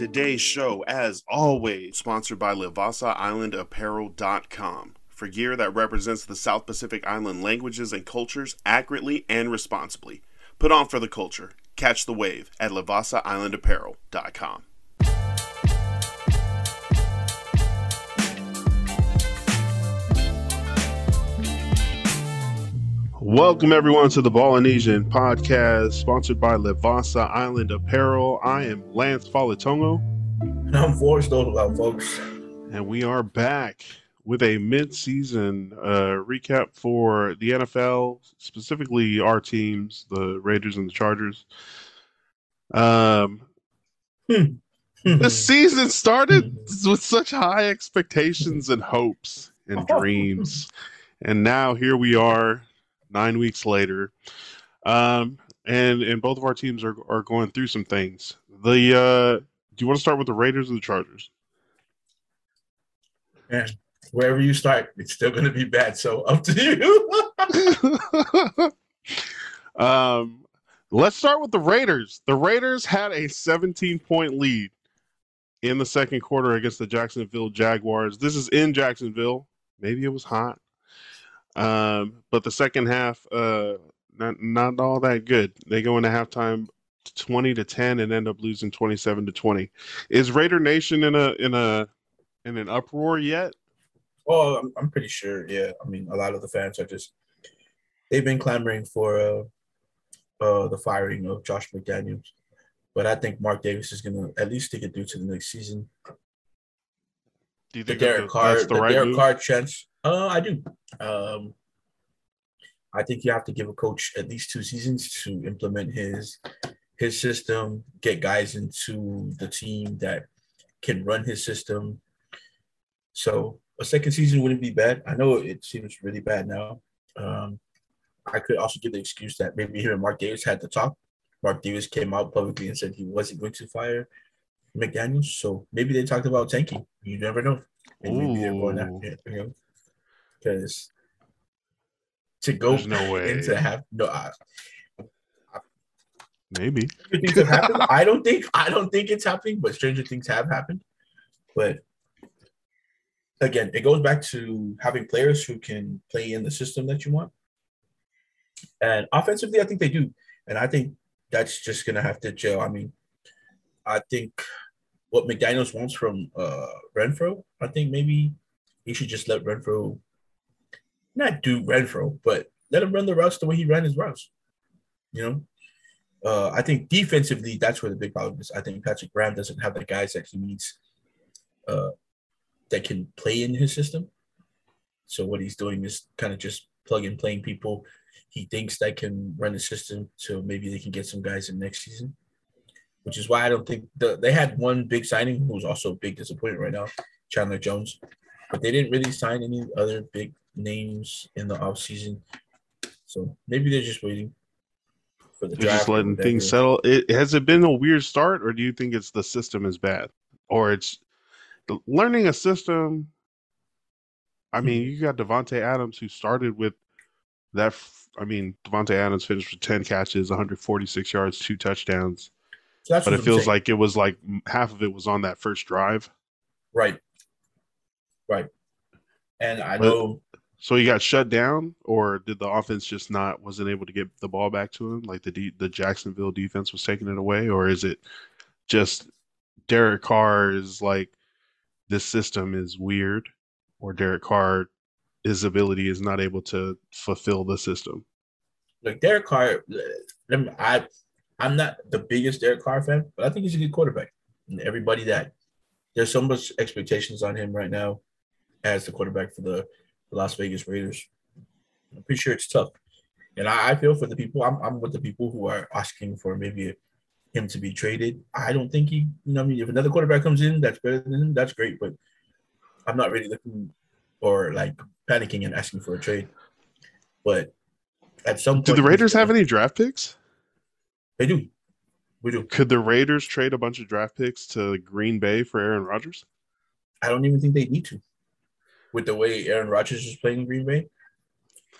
Today's show, as always, sponsored by LivassaIslandApparel.com for gear that represents the South Pacific Island languages and cultures accurately and responsibly. Put on for the culture. Catch the wave at LivassaIslandApparel.com. Welcome everyone to the Polynesian podcast, sponsored by Livassa Island Apparel. I am Lance Falatongo. And I'm Forrest Odelout, folks. And we are back with a mid-season uh, recap for the NFL, specifically our teams, the Raiders and the Chargers. Um, the season started with such high expectations and hopes and dreams, and now here we are nine weeks later. Um, and and both of our teams are, are going through some things. The uh, do you want to start with the Raiders or the Chargers? Man, wherever you start, it's still going to be bad. So up to you. um, let's start with the Raiders. The Raiders had a 17 point lead in the second quarter against the Jacksonville Jaguars. This is in Jacksonville. Maybe it was hot. Um, but the second half, uh, not not all that good. They go into halftime twenty to ten and end up losing twenty seven to twenty. Is Raider Nation in a in a in an uproar yet? Well, I'm, I'm pretty sure. Yeah, I mean, a lot of the fans are just they've been clamoring for uh, uh, the firing of Josh McDaniels, but I think Mark Davis is going to at least take it through to the next season. Do you think the Derek Carr, the, the right Derek move? Carr chance? Uh, I do. Um, I think you have to give a coach at least two seasons to implement his his system, get guys into the team that can run his system. So a second season wouldn't be bad. I know it seems really bad now. Um, I could also give the excuse that maybe him and Mark Davis had to talk. Mark Davis came out publicly and said he wasn't going to fire McDaniels. So maybe they talked about tanking. You never know. And maybe they're going after you know, because to go There's no way into have no. I, maybe things have happened. I don't think I don't think it's happening, but stranger things have happened. But again, it goes back to having players who can play in the system that you want. And offensively, I think they do. And I think that's just gonna have to gel. I mean, I think what McDaniels wants from uh Renfrow, I think maybe he should just let Renfrow not do Renfrow, but let him run the routes the way he ran his routes. You know, uh, I think defensively, that's where the big problem is. I think Patrick Graham doesn't have the guys that he needs uh, that can play in his system. So what he's doing is kind of just plug and playing people he thinks that can run the system. So maybe they can get some guys in next season, which is why I don't think the, they had one big signing who's also a big disappointment right now, Chandler Jones, but they didn't really sign any other big names in the off season. So maybe they're just waiting for the draft. Just letting things settle. It, has it been a weird start, or do you think it's the system is bad, or it's learning a system? I mean, hmm. you got Davante Adams who started with that. I mean, Davante Adams finished with ten catches, 146 yards, two touchdowns. So but it feels like it was like half of it was on that first drive. Right. Right. And I know so he got shut down, or did the offense just not wasn't able to get the ball back to him? Like the the Jacksonville defense was taking it away, or is it just Derek Carr is like this system is weird, or Derek Carr his ability is not able to fulfill the system? Like Derek Carr, I I'm not the biggest Derek Carr fan, but I think he's a good quarterback. And everybody that there's so much expectations on him right now as the quarterback for the the Las Vegas Raiders. I'm pretty sure it's tough. And I, I feel for the people, I'm, I'm with the people who are asking for maybe him to be traded. I don't think he, you know, I mean, if another quarterback comes in that's better than him, that's great. But I'm not really looking or like panicking and asking for a trade. But at some point, do the Raiders have any draft picks? They do. We do. Could the Raiders trade a bunch of draft picks to Green Bay for Aaron Rodgers? I don't even think they need to with the way Aaron Rodgers is playing in Green Bay.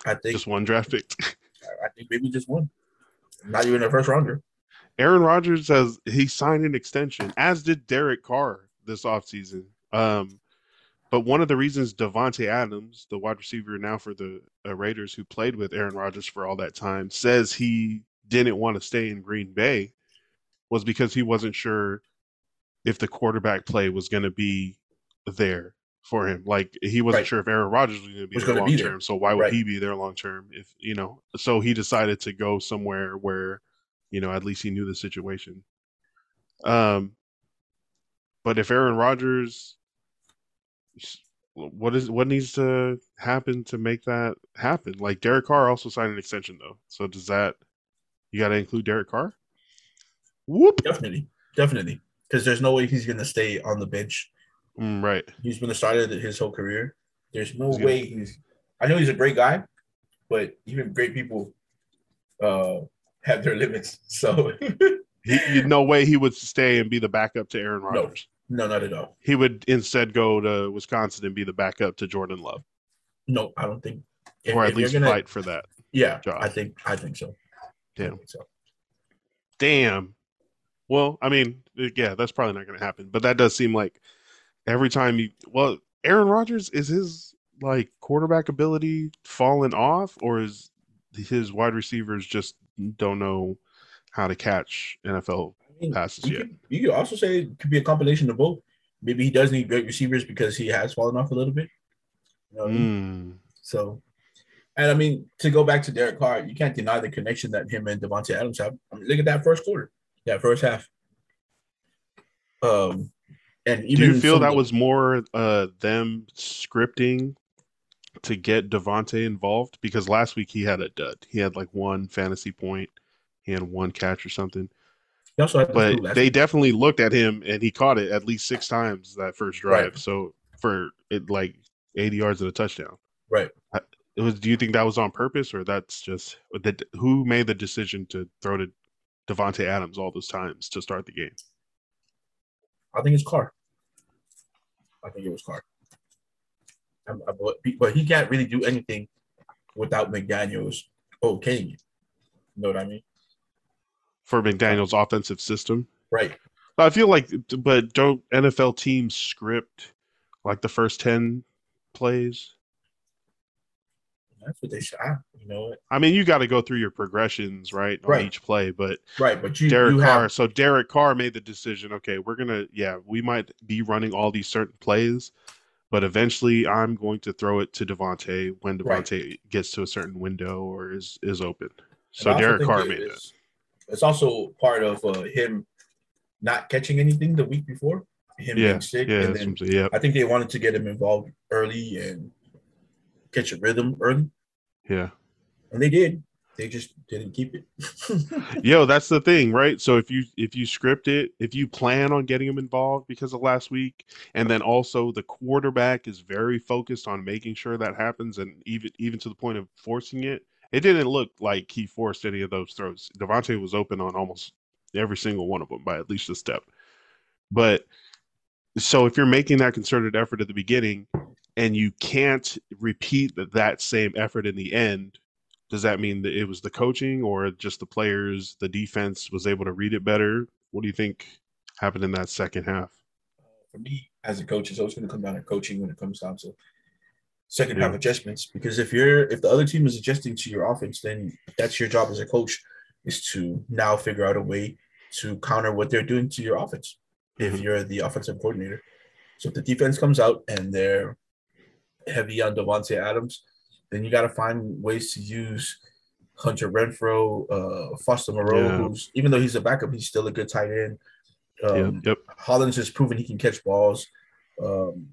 I think just one draft pick. I think maybe just one. Not even a first rounder. Aaron Rodgers has he signed an extension, as did Derek Carr this offseason. Um, but one of the reasons Davante Adams, the wide receiver now for the uh, Raiders, who played with Aaron Rodgers for all that time, says he didn't want to stay in Green Bay, was because he wasn't sure if the quarterback play was going to be there for him. Like he wasn't Right. sure if Aaron Rodgers was going to be Was there long term. So why would Right. he be there long term? If you know, so he decided to go somewhere where, you know, at least he knew the situation. Um, but if Aaron Rodgers, what is what needs to happen to make that happen? Like Derek Carr also signed an extension though. So does that you got to include Derek Carr? Whoop. Definitely, definitely, because there's no way he's gonna stay on the bench. Mm, right. He's been a starter his whole career. There's no He's way he's. I know he's a great guy, but even great people uh have their limits. So He, no way he would stay and be the backup to Aaron Rodgers. no, not at all. He would instead go to Wisconsin and be the backup to Jordan Love, No, I don't think. If, or at least gonna, fight for that. Yeah, job. I think. I think so. Damn. think so. Damn. Well, I mean, yeah, that's probably not going to happen. But that does seem like every time you, well, Aaron Rodgers is his like quarterback ability falling off, or is his wide receivers just don't know how to catch NFL I mean, passes you yet? could, you could also say it could be a combination of both. Maybe he does need great receivers because he has fallen off a little bit. You know I mean? Mm, So, and I mean, to go back to Derek Carr, you can't deny the connection that him and Davante Adams have. I mean, look at that first quarter, that first half. Um, and do you feel that was more uh, them scripting to get Davante involved? Because last week he had a dud. He had like one fantasy point, he had one catch or something. he also had but they week. definitely looked at him and he caught it at least six times that first drive. Right. So for it like 80 yards and a touchdown. right. It was. Do you think that was on purpose or that's just that? Who made the decision to throw to Davante Adams all those times to start the game? I think it's Carr. I think it was Carr. But, but he can't really do anything without McDaniels okaying it. You know what I mean? for McDaniel's offensive system. Right. I feel like, but don't NFL teams script like the first ten plays? That's what they should. I, you know what? I mean, you got to go through your progressions, right, on Right. each play. But Right. But you, Derek you Carr. have So Derek Carr made the decision. Okay, we're gonna. Yeah, we might be running all these certain plays, but eventually, I'm going to throw it to Davante when Right. Davante gets to a certain window or is is open. So Derek Carr it made is- It's also part of uh, him not catching anything the week before, him Yeah, being sick, Yeah, and then saying. yeah, I think they wanted to get him involved early and catch a rhythm early, yeah. And they did. They just didn't keep it. Yo, that's the thing, right? So if you if you script it, if you plan on getting them involved because of last week, and then also the quarterback is very focused on making sure that happens, and even even to the point of forcing it, it didn't look like he forced any of those throws. Davante was open on almost every single one of them by at least a step. But so if you're making that concerted effort at the beginning and you can't repeat that, that same effort in the end, does that mean that it was the coaching or just the players, the defense was able to read it better? What do you think happened in that second half? For me, as a coach, it's always going to come down to coaching when it comes down to second half adjustments. Because if you're if the other team is adjusting to your offense, then that's your job as a coach is to now figure out a way to counter what they're doing to your offense. If Mhm. you're the offensive coordinator, so if the defense comes out and they're heavy on Davante Adams, then you got to find ways to use Hunter Renfrow, uh, Foster Moreau, Yeah. who's even though he's a backup, he's still a good tight end. Um, yep, yep. Hollins has proven he can catch balls. Um,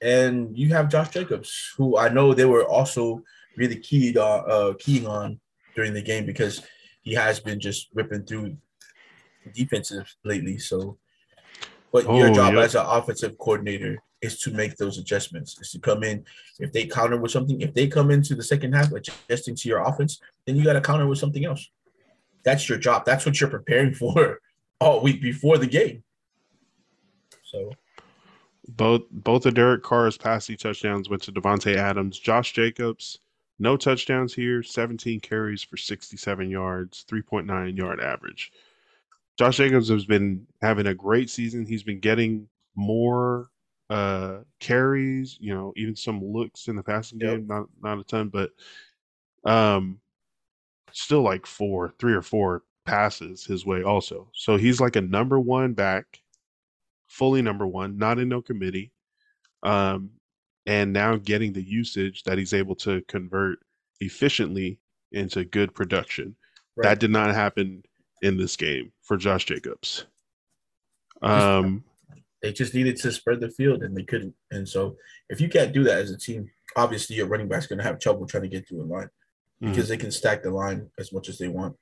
and you have Josh Jacobs, who I know they were also really keyed on, uh, keying on during the game because he has been just ripping through defenses lately. So, but your Oh, job yep. as an offensive coordinator is to make those adjustments. Is to come in if they counter with something. If they come into the second half adjusting to your offense, then you got to counter with something else. That's your job. That's what you're preparing for all week before the game. So Both both of Derek Carr's passing touchdowns went to Davante Adams. Josh Jacobs, no touchdowns here, 17 carries for 67 yards, 3.9 yard average. Josh Jacobs has been having a great season. He's been getting more uh carries, you know, even some looks in the passing Yep. game, not not a ton, but um still like four, three or four passes his way also. So he's like a number one back, fully number one, not in no committee. Um and now getting the usage that he's able to convert efficiently into good production. Right. That did not happen in this game for Josh Jacobs. Um they just needed to spread the field and they couldn't. And so if you can't do that as a team, obviously your running back's going to have trouble trying to get through a line mhm. because they can stack the line as much as they want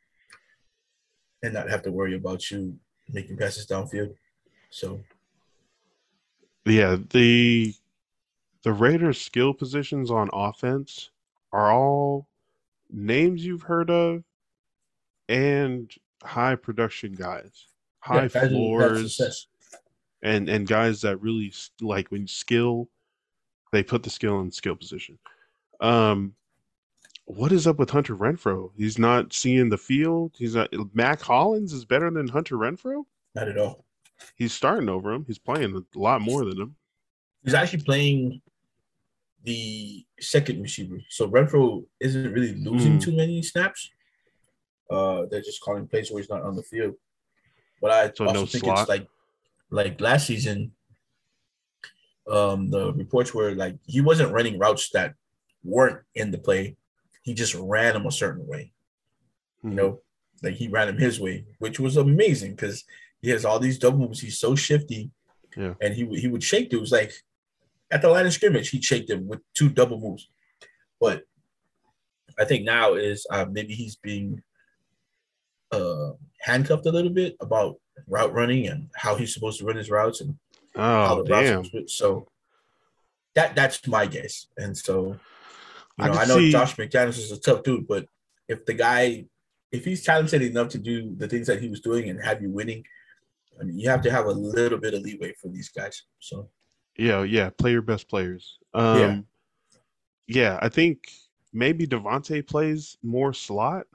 and not have to worry about you making passes downfield. So Yeah, the the Raiders' skill positions on offense are all names you've heard of and high production guys, high yeah, guys who have floors. And and guys that really like when skill, they put the skill in skill position. Um, what is up with Hunter Renfrow? He's not seeing the field. He's not. Mack Hollins is better than Hunter Renfrow. Not at all. He's starting over him. He's playing a lot more than him. He's actually playing the second receiver. So Renfrow isn't really losing Mm. too many snaps. Uh, they're just calling plays where he's not on the field. But I So also no think slot? it's like like last season. Um, the reports were like he wasn't running routes that weren't in the play. He just ran them a certain way. Hmm. You know, like he ran him his way, which was amazing because he has all these double moves. He's so shifty, Yeah. and he would he would shake dudes like at the line of scrimmage. He'd shake them with two double moves, but I think now is uh, maybe he's being uh, handcuffed a little bit about route running and how he's supposed to run his routes and how Oh the routes are So that that's my guess, and so you I know, could I, know see- Josh McDaniels is a tough dude, but if the guy, if he's talented enough to do the things that he was doing and have you winning, I mean, you have to have a little bit of leeway for these guys. So Yeah, yeah. Play your best players. Um, yeah. I think maybe Davante plays more slot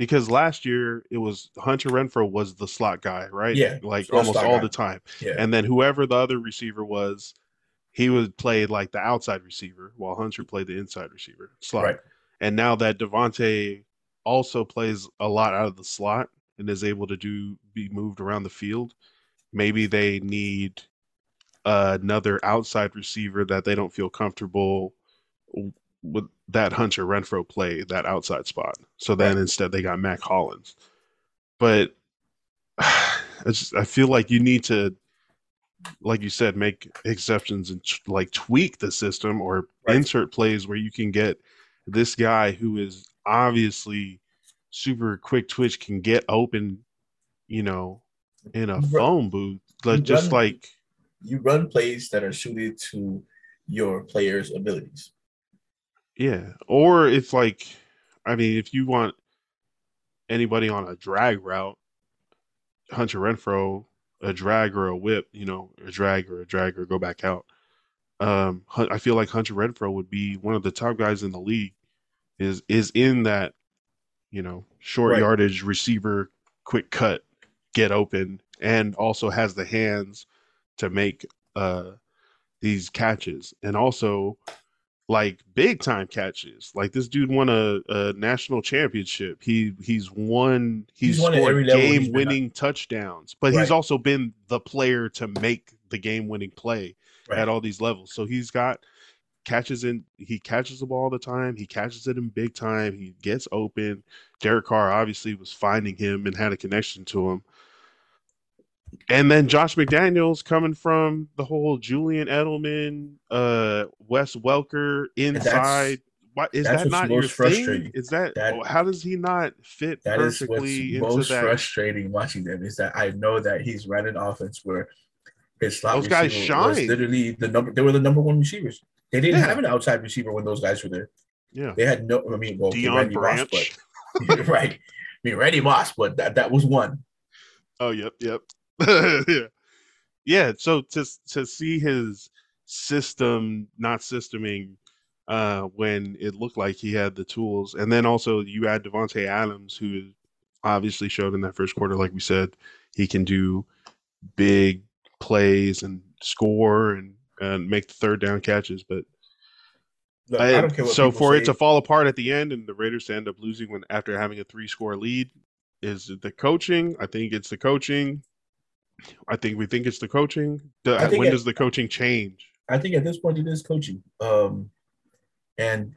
because last year it was Hunter Renfrow was the slot guy, right? Yeah, like almost all guy. the time. yeah, And then whoever the other receiver was, he would play like the outside receiver while Hunter played the inside receiver slot. Right. And now that Davante also plays a lot out of the slot and is able to do be moved around the field, maybe they need another outside receiver that they don't feel comfortable with that Hunter Renfrow play that outside spot. So then Right. instead they got Mack Hollins. But I just I feel like you need to like you said make exceptions and t- like tweak the system or Right. insert plays where you can get this guy who is obviously super quick twitch can get open, you know, in a phone booth. Like you just run- like you run plays that are suited to your players' abilities. Yeah. Or if like I mean if you want anybody on a drag route, Hunter Renfrow, a drag or a whip, you know, a drag or a drag or go back out. Um I feel like Hunter Renfrow would be one of the top guys in the league is is in that, you know, short Right. yardage receiver quick cut, get open and also has the hands to make uh these catches and also like big time catches. Like this dude won a, a national championship. He he's won he's, He's won scored game winning touchdowns, but Right. he's also been the player to make the game winning play Right. at all these levels. So he's got catches in he catches the ball all the time. He catches it in big time. He gets open. Derek Carr obviously was finding him and had a connection to him. And then Josh McDaniels coming from the whole Julian Edelman, uh, Wes Welker inside. What is that not your most thing? Is that, That- oh, how does he not fit That is what's perfectly most that? frustrating watching them is that I know that he's running offense where his slot Those guys shine. literally the number. They were the number one receivers. They didn't Yeah. have an outside receiver when those guys were there. Yeah, They had no. I mean, well, Randy Branch. Moss, but right. I mean, Randy Moss, but that, that was one. Oh, yep, yep. yeah. Yeah, so to to see his system not systeming uh when it looked like he had the tools, and then also you add Davante Adams, who obviously showed in that first quarter, like we said, he can do big plays and score and, and make the third down catches. But Look, I- I don't care what so for say. it to fall apart at the end and the Raiders to end up losing when after having a three score lead, is the coaching? I think it's the coaching. I think we think it's the coaching. The- when it- does the coaching change? I think at this point it is coaching. Um, and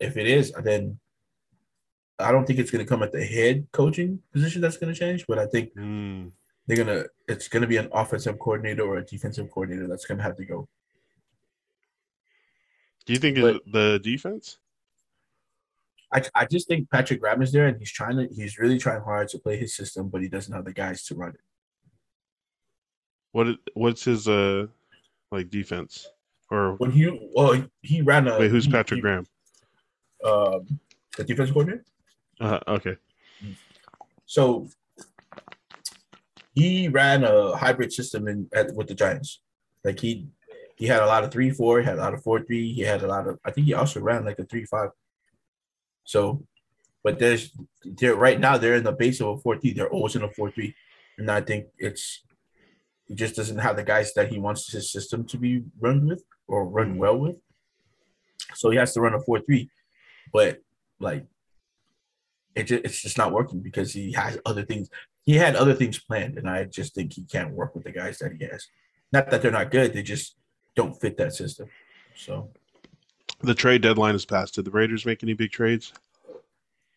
if it is, then I don't think it's going to come at the head coaching position that's going to change. But I think Hmm. they're gonna it's going to be an offensive coordinator or a defensive coordinator that's going to have to go. Do you think But- it's the defense? I, I just think Patrick Graham is there and he's trying to he's really trying hard to play his system, but he doesn't have the guys to run it. What what's his uh like defense? Or When he well he ran a wait, who's he- Patrick he- Graham? Um, the defense coordinator. Uh, okay. So he ran a hybrid system in at, with the Giants. Like he he had a lot of three four, he had a lot of four three, he had a lot of I think he also ran like a three five. So, but there's they're right now they're in the base of a four three. They're always in a four three, and I think it's he just doesn't have the guys that he wants his system to be run with or run well with. So he has to run a four three, but like it just, it's just not working because he has other things. He had other things planned, and I just think he can't work with the guys that he has. Not that they're not good; they just don't fit that system. So The trade deadline is passed. Did the Raiders make any big trades?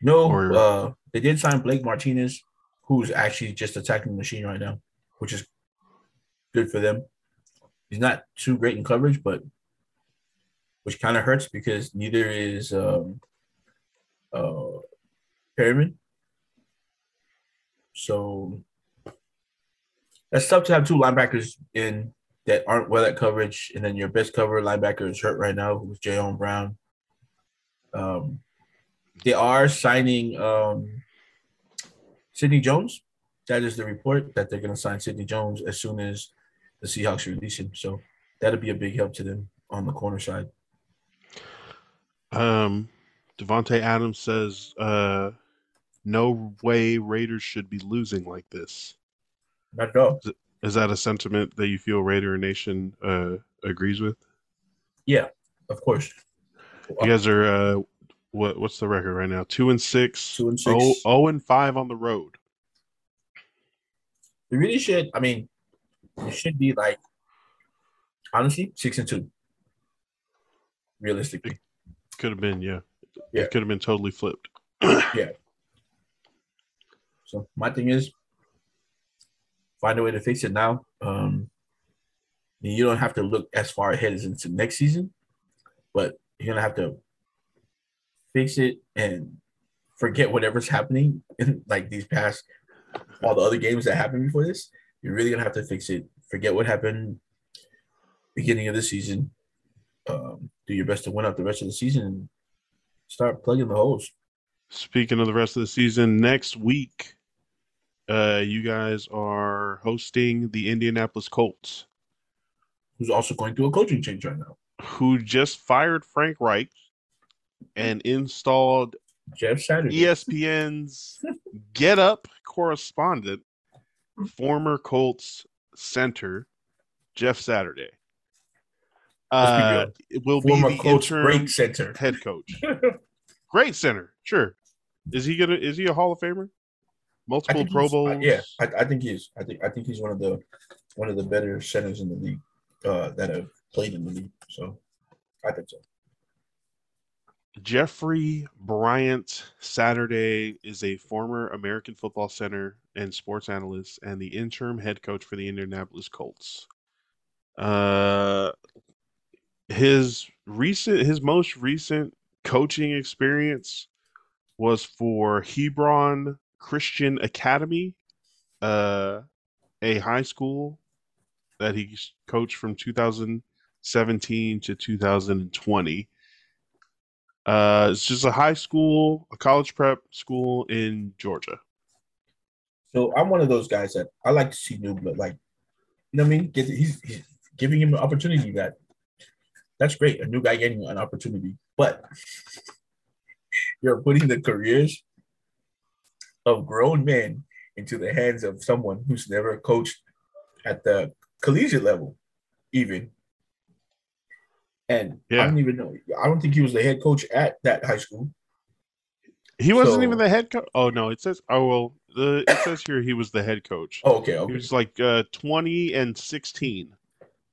no, Or- uh, they did sign Blake Martinez, who's actually just attacking the machine right now, which is good for them. He's not too great in coverage, but which kind of hurts because neither is um, uh, Perryman. So that's tough to have two linebackers in that aren't well at coverage, and then your best cover linebacker is hurt right now, who's Jayon Brown. Um, they are signing um, Sidney Jones. That is the report that they're going to sign Sidney Jones as soon as the Seahawks release him. So that'll be a big help to them on the corner side. Um, Davante Adams says, uh, "No way Raiders should be losing like this." Not at all. Is that a sentiment that you feel Raider Nation uh, agrees with? Yeah, of course. You guys are uh, what? What's the record right now? Two and six. Two and six. Oh, oh and five on the road. They really should. I mean, it should be like honestly six and two. Realistically, Could have been, yeah. Yeah. It could have been totally flipped. Yeah. So my thing is find a way to fix it now. Um, you don't have to look as far ahead as into next season, but you're gonna have to fix it and forget whatever's happening in like these past all the other games that happened before this. You're really gonna have to fix it. Forget what happened beginning of the season. Um, do your best to win out the rest of the season and start plugging the holes. Speaking of the rest of the season, next week, uh, you guys are hosting the Indianapolis Colts, Who's also going through a coaching change right now? who just fired Frank Reich and installed Jeff Saturday. ESPN's Get Up correspondent, former Colts center Jeff Saturday. Uh, will be the coach, great center. head coach. Great center, sure. Is he gonna? Is he a Hall of Famer? Multiple Pro Bowls. uh, yeah, I, I think he's. I think I think he's one of the one of the better centers in the league uh, that have played in the league. So I think so. Jeffrey Bryant Saturday is a former American football center and sports analyst and the interim head coach for the Indianapolis Colts. Uh, his recent, his most recent coaching experience was for Hebron Christian Academy, uh, a high school that he coached from 2017 to 2020. Uh, it's just a high school, a college prep school in Georgia. So I'm one of those guys that I like to see new blood. Like, you know what I mean? Get he's, he's giving him an opportunity that that's great. A new guy getting an opportunity, but you're putting the careers of grown men into the hands of someone who's never coached at the collegiate level, even. And Yeah. I don't even know. I don't think he was the head coach at that high school. He wasn't So- even the head coach. Oh no, it says oh well the it says here he was the head coach. Oh, okay, He was like uh 20 and 16.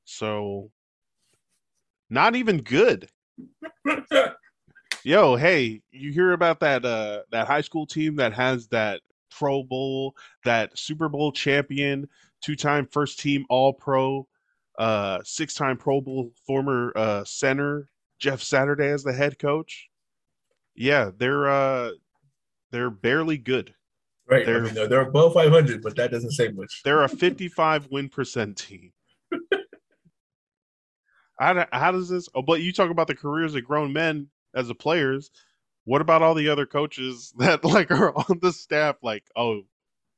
So not even good. Yo, hey, you hear about that uh that high school team that has that Pro Bowl, that Super Bowl champion, two-time first team All-Pro, uh six-time Pro Bowl former uh center Jeff Saturday as the head coach? Yeah, they're uh they're barely good. right. They're- mean, they're, they're above 500, but that doesn't say much. They're a 55 win percent team. How, how does this? Oh, but you talk about the careers of grown men as the players. What about all the other coaches that like are on the staff? Like, oh,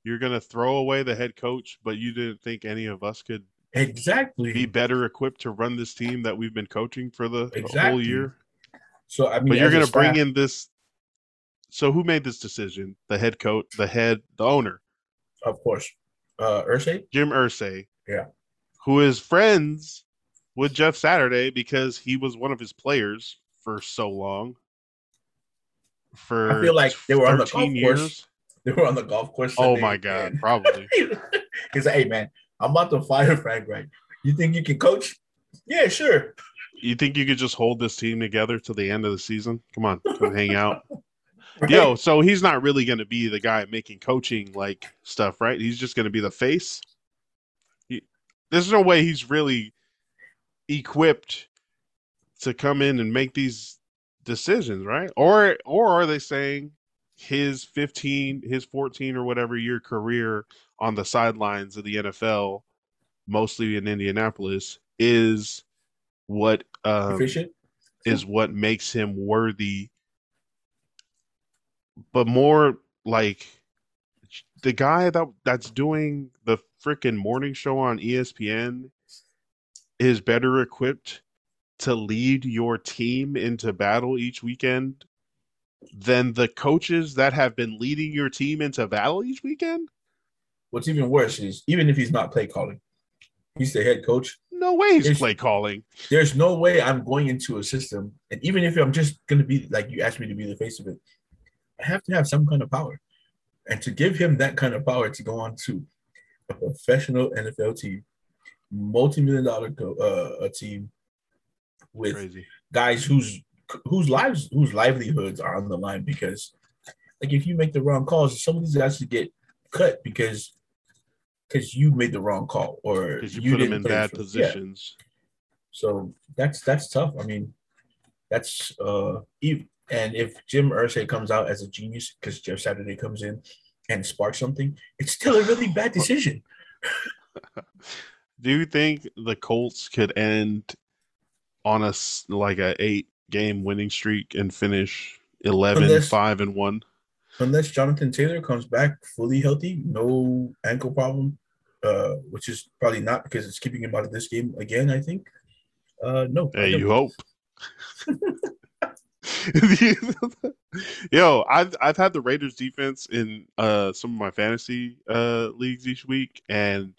you're gonna throw away the head coach, but you didn't think any of us could Exactly. be better equipped to run this team that we've been coaching for the, the whole year. so I mean, But you're gonna bring in this. So who made this decision? The head coach, the head, the owner. of course, uh, Irsay. Jim Irsay. Yeah. Who is friends with Jeff Saturday because he was one of his players for so long. For I feel like they were on the 13 golf course. They were on the golf course. Oh my god, and probably. He's like, "Hey man, I'm about to fire Frank Reich. You think you can coach? Yeah, sure. You think you could just hold this team together till the end of the season? Come on, come hang out. Right? Yo, so he's not really going to be the guy making coaching like stuff, right? He's just going to be the face. He, there's no way he's really equipped to come in and make these decisions, right? Or or are they saying his 15, his 14 or whatever year career on the sidelines of the NFL, mostly in Indianapolis, is what um, is what makes him worthy but more like the guy that that's doing the freaking morning show on ESPN is better equipped to lead your team into battle each weekend than the coaches that have been leading your team into battle each weekend? What's even worse is even if he's not play calling, he's the head coach. No way he's It's- play calling. There's no way I'm going into a system, and even if I'm just going to be like you asked me to be the face of it, I have to have some kind of power, and to give him that kind of power to go on to a professional NFL team, multi-million dollar co- uh, a team with Crazy. guys whose whose lives whose livelihoods are on the line because like if you make the wrong calls some of these guys could get cut because because you made the wrong call or Because you, put them in bad for- yeah. positions. so that's that's tough i mean that's uh and if jim Irsay comes out as a genius because jeff saturday comes in and sparks something it's still a really bad decision Do you think the Colts could end on a like a eight game winning streak and finish 11 Unless- 5 and 1? unless jonathan taylor comes back fully healthy no ankle problem uh which is probably not because it's keeping him out of this game again i think uh no Hey, you hope. Yo, I've I've had the Raiders defense in uh some of my fantasy uh leagues each week and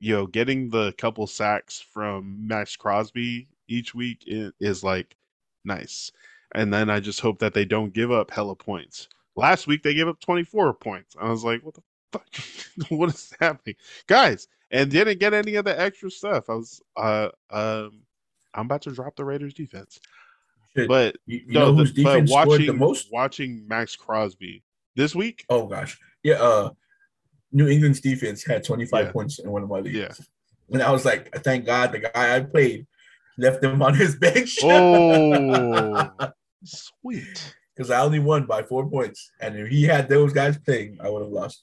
yo, getting the couple sacks from Maxx Crosby each week is like nice. And then I just hope that they don't give up hella points. Last week they gave up 24 points. I was like, what the fuck? what is happening? Guys, and didn't get any of the extra stuff. I was uh um I'm about to drop the Raiders defense. Shit. But you, you no, know the- whose but watching the most watching Maxx Crosby this week, oh gosh yeah uh new england's defense had 25 Yeah. points in one of my leagues yeah. and i was like thank god the guy i played left him on his bench Oh, sweet. because I only won by four points. And if he had those guys playing, I would have lost.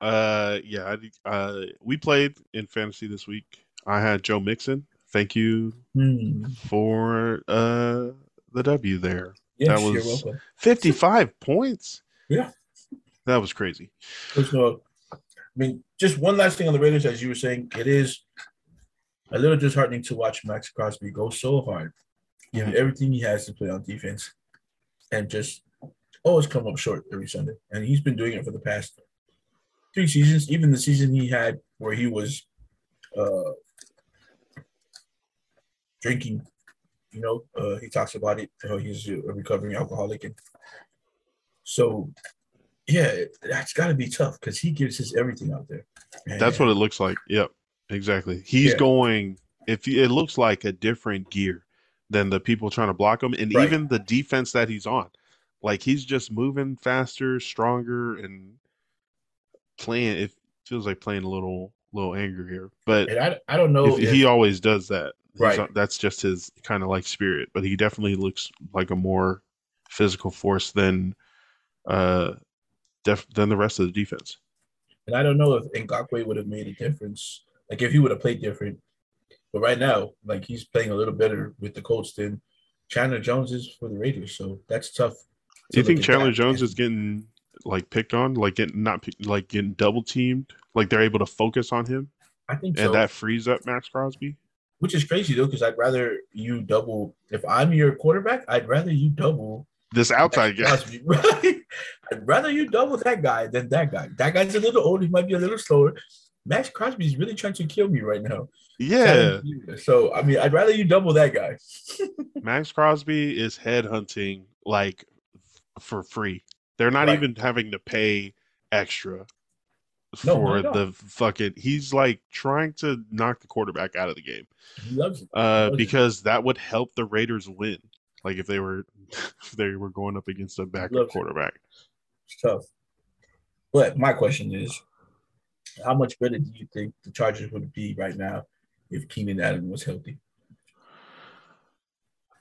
Uh, yeah, I, uh, we played in fantasy this week. I had Joe Mixon. Thank you Hmm. for uh the W there. Yes, That you're was- welcome. 55 points. Yeah. That was crazy. There's no, I mean, just one last thing on the Raiders, as you were saying, it is a little disheartening to watch Maxx Crosby go so hard, give Mhm. everything he has to play on defense, and just always come up short every Sunday, and he's been doing it for the past three seasons. Even the season he had where he was uh, drinking, you know, uh, he talks about it. How he's a recovering alcoholic, and so yeah, that's got to be tough because he gives his everything out there. And that's what it looks like. Yep, exactly. He's Yeah. going. If it looks like a different gear than the people trying to block him, and Right. even the defense that he's on, like he's just moving faster, stronger, and playing. It feels like playing a little, little angry here, but And I, I don't know if, if, he always does that. Right. not- that's just his kind of like spirit, but he definitely looks like a more physical force than uh def- than the rest of the defense. and I don't know if Ngakoue would have made a difference. Like if he would have played different. But right now, like he's playing a little better with the Colts than Chandler Jones is for the Raiders. So that's tough. Do you think Chandler. Jones is getting like picked on, like getting not like getting double teamed, like they're able to focus on him, I think and so. that frees up Maxx Crosby? Which is crazy though, because I'd rather you double. If I'm your quarterback, I'd rather you double This outside guy, Crosby, right? I'd rather you double that guy than that guy. That guy's a little old. He might be a little slower. Maxx Crosby is really trying to kill me right now. yeah. So I mean, I'd rather you double that guy. Maxx Crosby is headhunting like for free. They're not Right. even having to pay extra No, for all. the fucking. He's like trying to knock the quarterback out of the game, He loves it. uh, loves it. because that would help the Raiders win. Like if they were, if they were going up against a backup loves it. quarterback. It's tough. But my question is, how much better do you think the Chargers would be right now if Keenan Allen was healthy?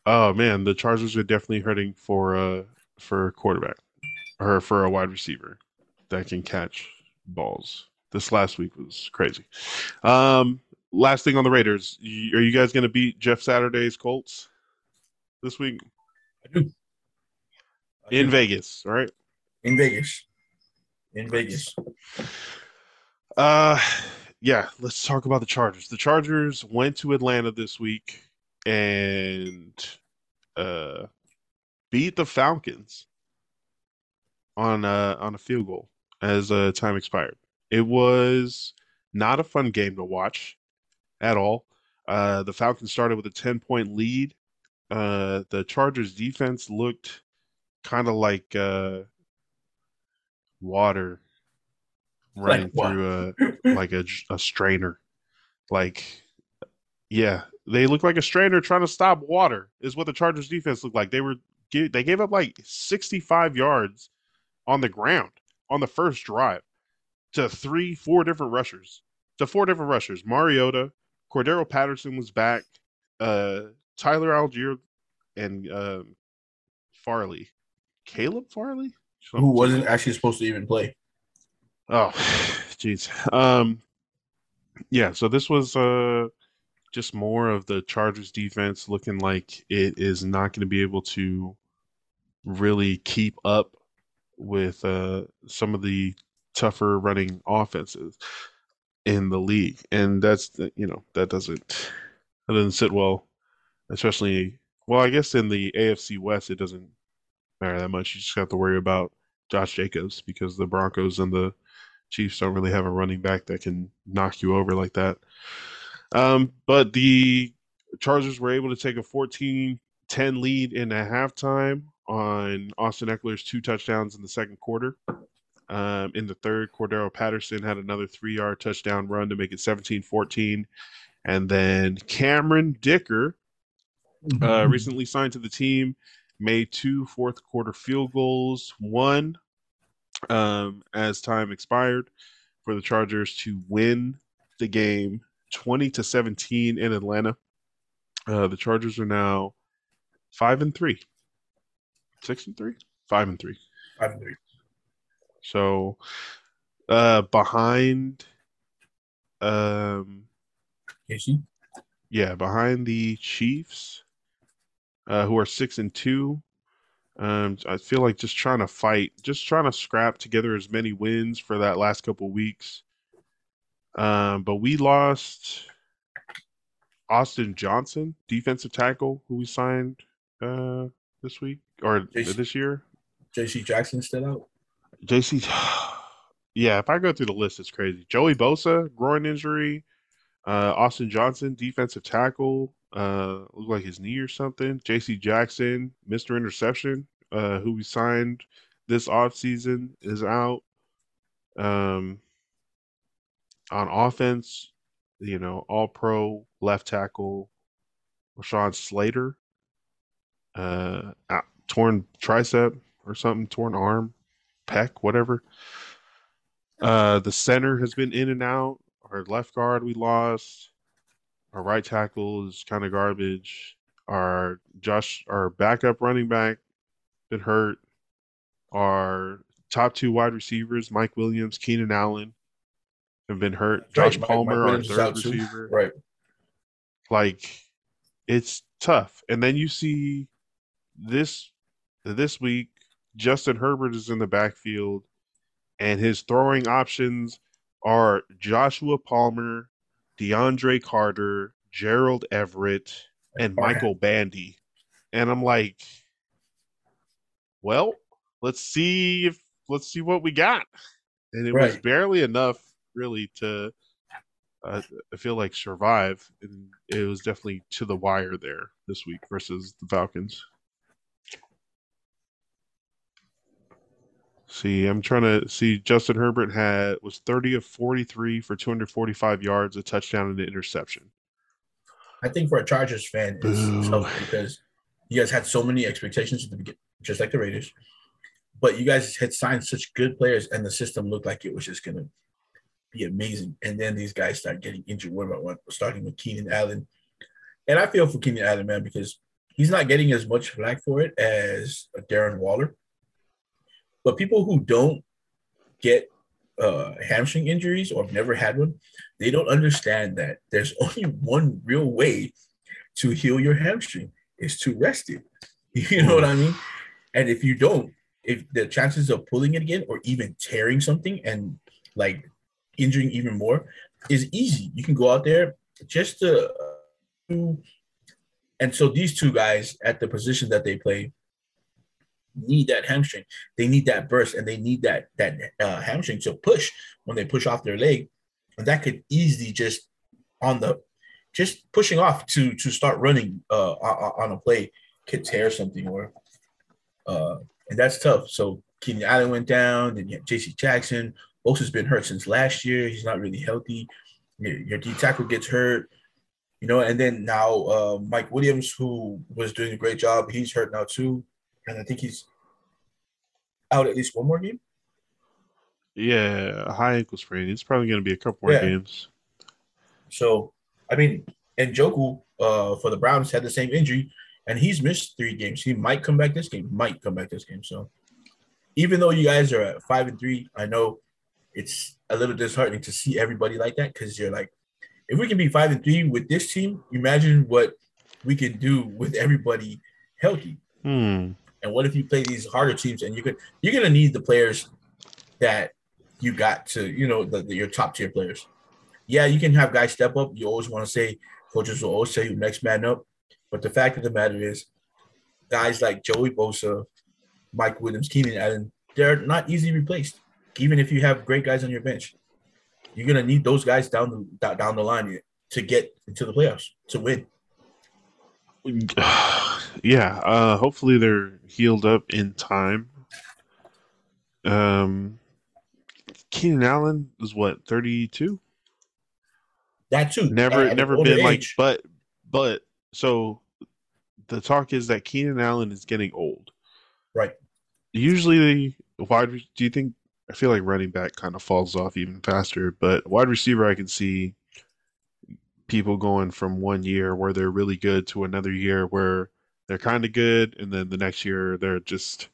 Oh man, the Chargers are definitely hurting for uh for a quarterback or for a wide receiver that can catch balls. This last week was crazy. Um, last thing on the Raiders, are you guys going to beat Jeff Saturday's Colts this week I do. I in do. Vegas? right? in Vegas. In Vegas. Uh, yeah. Let's talk about the Chargers. The Chargers went to Atlanta this week and uh beat the Falcons on uh on a field goal as uh, time expired. It was not a fun game to watch at all. Uh, the Falcons started with a 10 point lead. Uh, the Chargers defense looked kind of like uh, water running what? through a like a, a strainer. Like, yeah, they look like a strainer trying to stop water. Is what the Chargers defense looked like. They were they gave up like 65 yards on the ground on the first drive to three, four different rushers. To four different rushers. Mariota, Cordarrelle Patterson was back. Uh, Tyler Allgeier and um, Farley. Caleb Farley? Who wasn't actually supposed to even play. Oh, jeez. Um, yeah. So this was uh just more of the Chargers defense looking like it is not going to be able to really keep up with uh some of the tougher running offenses in the league, and that's the- you know that doesn't that doesn't sit well, especially well I guess in the AFC West it doesn't matter that much. You just have to worry about Josh Jacobs because the Broncos and the Chiefs don't really have a running back that can knock you over like that. Um, but the Chargers were able to take a 14 10 lead in a halftime on Austin Ekeler's two touchdowns in the second quarter. Um, in the third, Cordarrelle Patterson had another three yard touchdown run to make it 17 14. And then Cameron Dicker, uh, recently signed to the team, made two fourth quarter field goals, one um, as time expired for the Chargers to win the game 20 to 17 in Atlanta. Uh, the Chargers are now five and three, six and three, five and three. Five and three. So uh, behind, um, yeah, behind the Chiefs, uh, who are six and two. Um, I feel like just trying to fight, just trying to scrap together as many wins for that last couple weeks. Um, but we lost Austin Johnson, defensive tackle, who we signed uh this week or this year. JC Jackson still out. JC, yeah. If I go through the list, it's crazy. Joey Bosa, groin injury. Uh, Austin Johnson, defensive tackle, uh, looked like his knee or something. J.C. Jackson, Mr. Interception, uh, who we signed this offseason, is out. Um, on offense, you know, all pro left tackle Rashawn Slater, uh, torn tricep or something, torn arm, pec, whatever. Uh, the center has been in and out. Our left guard we lost. Our right tackle is kind of garbage. Our Josh, our backup running back, been hurt. Our top two wide receivers, Mike Williams, Keenan Allen, have been hurt. Josh right, Palmer, Mike, Mike our third receiver. Too. Right. Like, it's tough. And then you see this this week, Justin Herbert is in the backfield, and his throwing options are Joshua Palmer, DeAndre Carter, Gerald Everett, and Michael Bandy. And I'm like, well, let's see if let's see what we got. And it right. was barely enough really to uh, I feel like survive and it was definitely to the wire there this week versus the Falcons. See, I'm trying to see. Justin Herbert had was 30 of 43 for 245 yards, a touchdown, and an interception. I think for a Chargers fan, it's tough because you guys had so many expectations at the beginning, just like the Raiders. But you guys had signed such good players, and the system looked like it was just going to be amazing. And then these guys start getting injured one by one, starting with Keenan Allen. And I feel for Keenan Allen, man, because he's not getting as much flack for it as Darren Waller. But people who don't get uh, hamstring injuries or have never had one, they don't understand that there's only one real way to heal your hamstring is to rest it. You know what I mean? And if you don't, if the chances of pulling it again or even tearing something and like injuring even more is easy. You can go out there just to, and so these two guys at the position that they play need that hamstring. They need that burst and they need that that uh, hamstring to push when they push off their leg, and that could easily just on the just pushing off to to start running uh, on a play could tear something or uh, and that's tough. So Keenan Allen went down, then you have J.C. Jackson. Bosa's been hurt since last year. He's not really healthy. Your, your D tackle gets hurt, you know, and then now uh, Mike Williams, who was doing a great job, he's hurt now too and I think he's out at least one more game. Yeah, high ankle sprain. It's probably going to be a couple more yeah. games. So, I mean, and Njoku uh, for the Browns had the same injury, and he's missed three games. He might come back this game. Might come back this game. So, even though you guys are at five and three, I know it's a little disheartening to see everybody like that because you're like, if we can be five and three with this team, imagine what we can do with everybody healthy. Hmm. And what if you play these harder teams and you could you're gonna need the players that you got to, you know, the, the your top tier players. Yeah, you can have guys step up. You always want to say coaches will always say you next man up. But the fact of the matter is, guys like Joey Bosa, Mike Williams, Keenan Allen, they're not easily replaced. Even if you have great guys on your bench, you're gonna need those guys down the down the line to get into the playoffs to win. Yeah, uh, hopefully they're healed up in time. Um, Keenan Allen is what thirty two. That too. Never, never been age. like, but, but so the talk is that Keenan Allen is getting old. Right. Usually, wide. Do you think? I feel like running back kind of falls off even faster, but wide receiver I can see people going from one year where they're really good to another year where they're kind of good, and then the next year they're just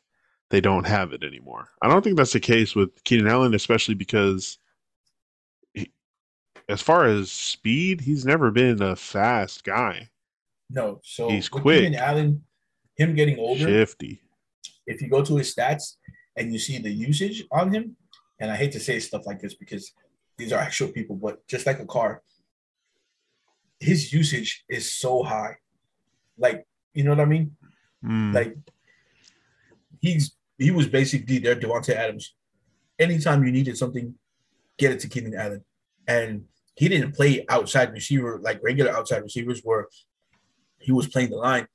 they don't have it anymore. I don't think that's the case with Keenan Allen, especially because he, as far as speed, he's never been a fast guy. No, so he's quick. Keenan Allen, him getting older, shifty. If you go to his stats and you see the usage on him, and I hate to say stuff like this because these are actual people, but just like a car, his usage is so high. Like you know what I mean? Mm. Like he's he was basically their Davante Adams. Anytime you needed something, get it to Keenan Allen, and he didn't play outside receiver like regular outside receivers where he was playing the line.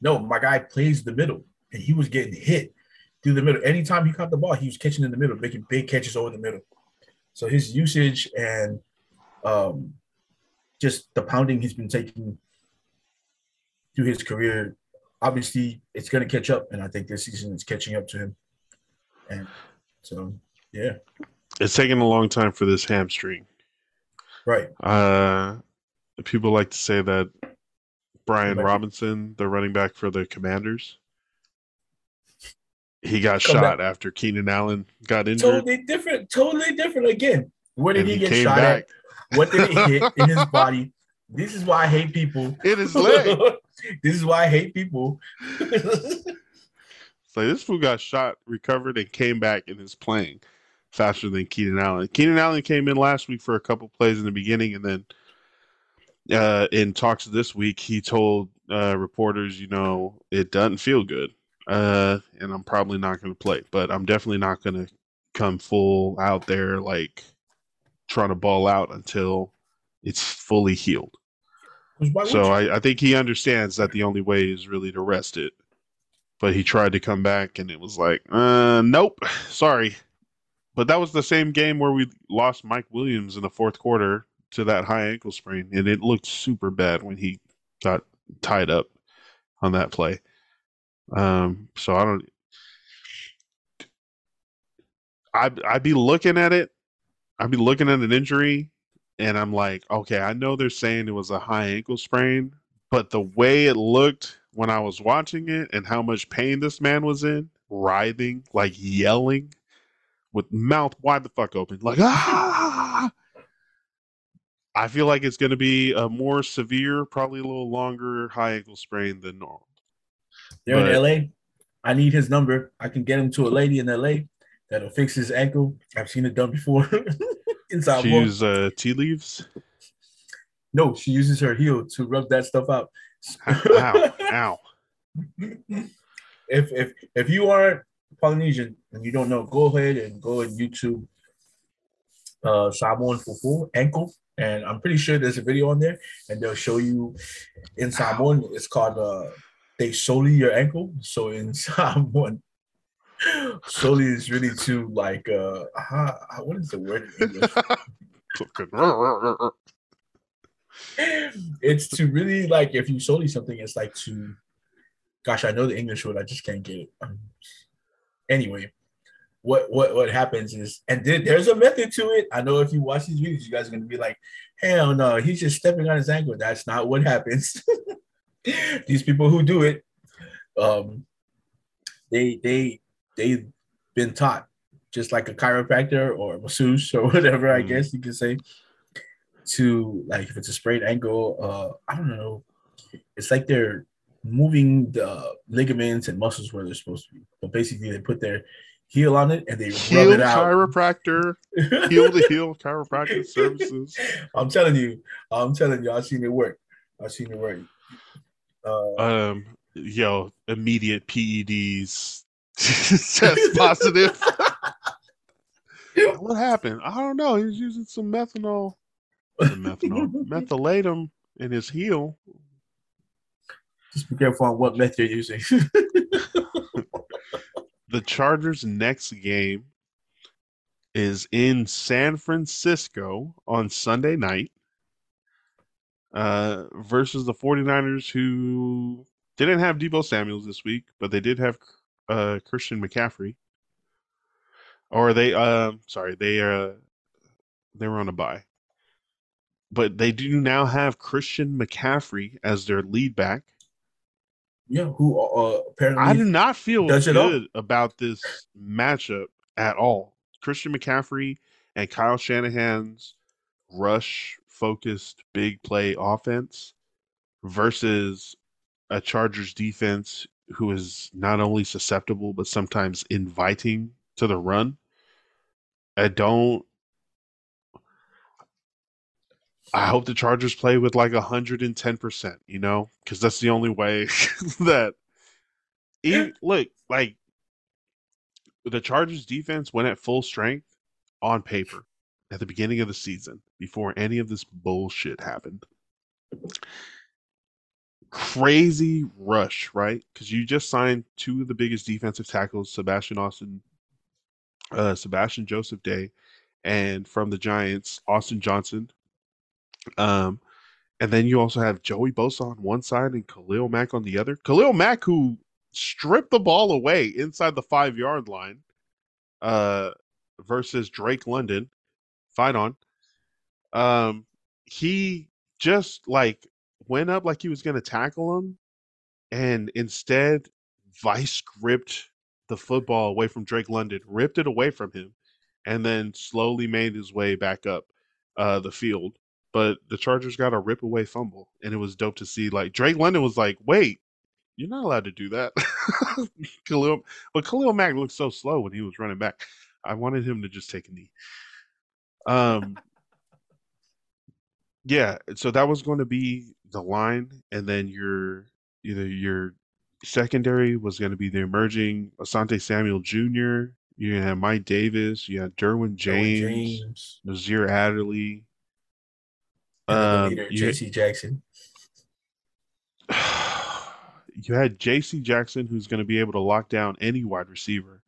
No, my guy plays the middle, and he was getting hit through the middle. Anytime he caught the ball, he was catching in the middle, making big catches over the middle. So his usage and um, just the pounding he's been taking through his career, obviously it's going to catch up, and I think this season is catching up to him. And so, yeah, it's taking a long time for this hamstring. Right. Uh, people like to say that Brian Robinson, the running back for the Commanders, he got Come shot back. after Keenan Allen got injured. Totally different. Totally different. Again, where did he, he, get shot back. at? What did he hit in his body? This is why I hate people. It is leg. this is why I hate people. So this fool got shot, recovered, and came back and is playing faster than Keenan Allen. Keenan Allen came in last week for a couple plays in the beginning, and then uh, in talks this week, he told uh, reporters, you know, it doesn't feel good, uh, and I'm probably not going to play, but I'm definitely not going to come full out there like trying to ball out until it's fully healed. So I, I think he understands that the only way is really to rest it. But he tried to come back, and it was like, uh, nope, sorry, but that was the same game where we lost Mike Williams in the fourth quarter to that high ankle sprain, and it looked super bad when he got tied up on that play. Um, so I don't. I'd I'd be looking at it. I'd be looking at an injury, and I'm like, okay, I know they're saying it was a high ankle sprain, but the way it looked when I was watching it and how much pain this man was in, writhing, like yelling with mouth wide the fuck open, like ah. I feel like it's going to be a more severe, probably a little longer high ankle sprain than normal. They're but, in LA. I need his number. I can get him to a lady in LA that'll fix his ankle. I've seen it done before. Inside she uses uh, tea leaves. No, she uses her heel to rub that stuff out. ow! Ow! if if if you aren't Polynesian and you don't know, go ahead and go and YouTube uh Samoan Fufu ankle. And I'm pretty sure there's a video on there, and they'll show you in Samoan. It's called uh they solely your ankle. So in Samoan, solely is really to like uh how, what is the word it's to really like if you solely something, it's like to gosh, I know the English word, I just can't get it. Um, anyway, what what what happens is, and then there's a method to it. I know if you watch these videos, you guys are gonna be like, hell no, he's just stepping on his ankle. That's not what happens. these people who do it, um, they they they've been taught just like a chiropractor or a masseuse or whatever mm. I guess you could say to like if it's a sprained ankle uh i don't know it's like they're moving the ligaments and muscles where they're supposed to be. But basically, they put their heel on it and they heel rub it out. Chiropractor, heel to heel chiropractic services. I'm telling you, I'm telling you, I've seen it work. I've seen it work. Uh, um, yo, immediate PEDs test positive. what happened? I don't know. He was using some methanol, methanol, methylatum in his heel. Just be careful on what meth you're using. the Chargers' next game is in San Francisco on Sunday night uh, versus the 49ers, who didn't have Deebo Samuels this week, but they did have uh, Christian McCaffrey. Or they, uh, sorry, they uh, they were on a bye, but they do now have Christian McCaffrey as their lead back yeah, who uh, uh, apparently I do not feel good about this matchup at all. Christian McCaffrey and Kyle Shanahan's rush focused big play offense versus a Chargers defense who is not only susceptible but sometimes inviting to the run. I don't I hope the Chargers play with like 110%, you know, because that's the only way that. Even, look, like, the Chargers defense went at full strength on paper at the beginning of the season before any of this bullshit happened. Crazy rush, right? Because you just signed two of the biggest defensive tackles, Sebastian Austin, uh, Sebastian Joseph Day, and from the Giants, Austin Johnson. Um, and then you also have Joey Bosa on one side and Khalil Mack on the other. Khalil Mack, who stripped the ball away inside the five yard line, uh, versus Drake London, fight on. Um, he just like went up like he was going to tackle him, and instead, vice gripped the football away from Drake London, ripped it away from him, and then slowly made his way back up uh, the field. But the Chargers got a rip away fumble, and it was dope to see. Like Drake London was like, "Wait, you're not allowed to do that." Khalil, but Khalil Mack looked so slow when he was running back. I wanted him to just take a knee. Um, yeah. So that was going to be the line, and then your either your secondary was going to be the emerging Asante Samuel Jr. You had Mike Davis. You had Derwin James, James. Nasir Adderley. Um, leader, you, J.C. Jackson. You had J.C. Jackson, who's going to be able to lock down any wide receiver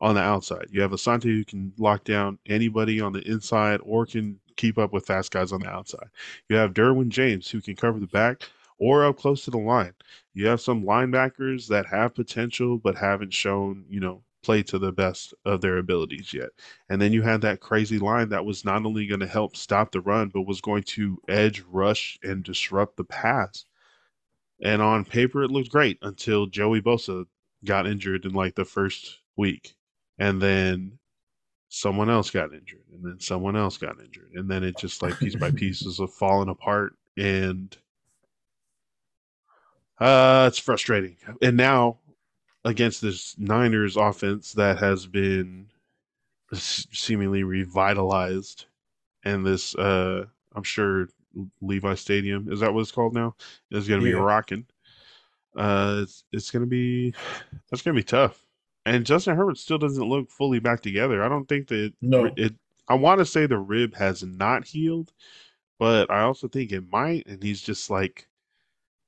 on the outside. You have Asante who can lock down anybody on the inside or can keep up with fast guys on the outside. You have Derwin James who can cover the back or up close to the line. You have some linebackers that have potential but haven't shown, you know, play to the best of their abilities yet. And then you had that crazy line that was not only going to help stop the run, but was going to edge, rush, and disrupt the pass. And on paper, it looked great until Joey Bosa got injured in like the first week and then someone else got injured and then someone else got injured and then it just like piece by pieces of falling apart and uh it's frustrating. And now against this niners offense that has been seemingly revitalized and this uh i'm sure levi stadium is that what it's called now? Is going to yeah. be rocking. Uh it's, it's going to be that's going to be tough and Justin Herbert still doesn't look fully back together. I don't think that no. it. I want to say the rib has not healed, but I also think it might, and he's just like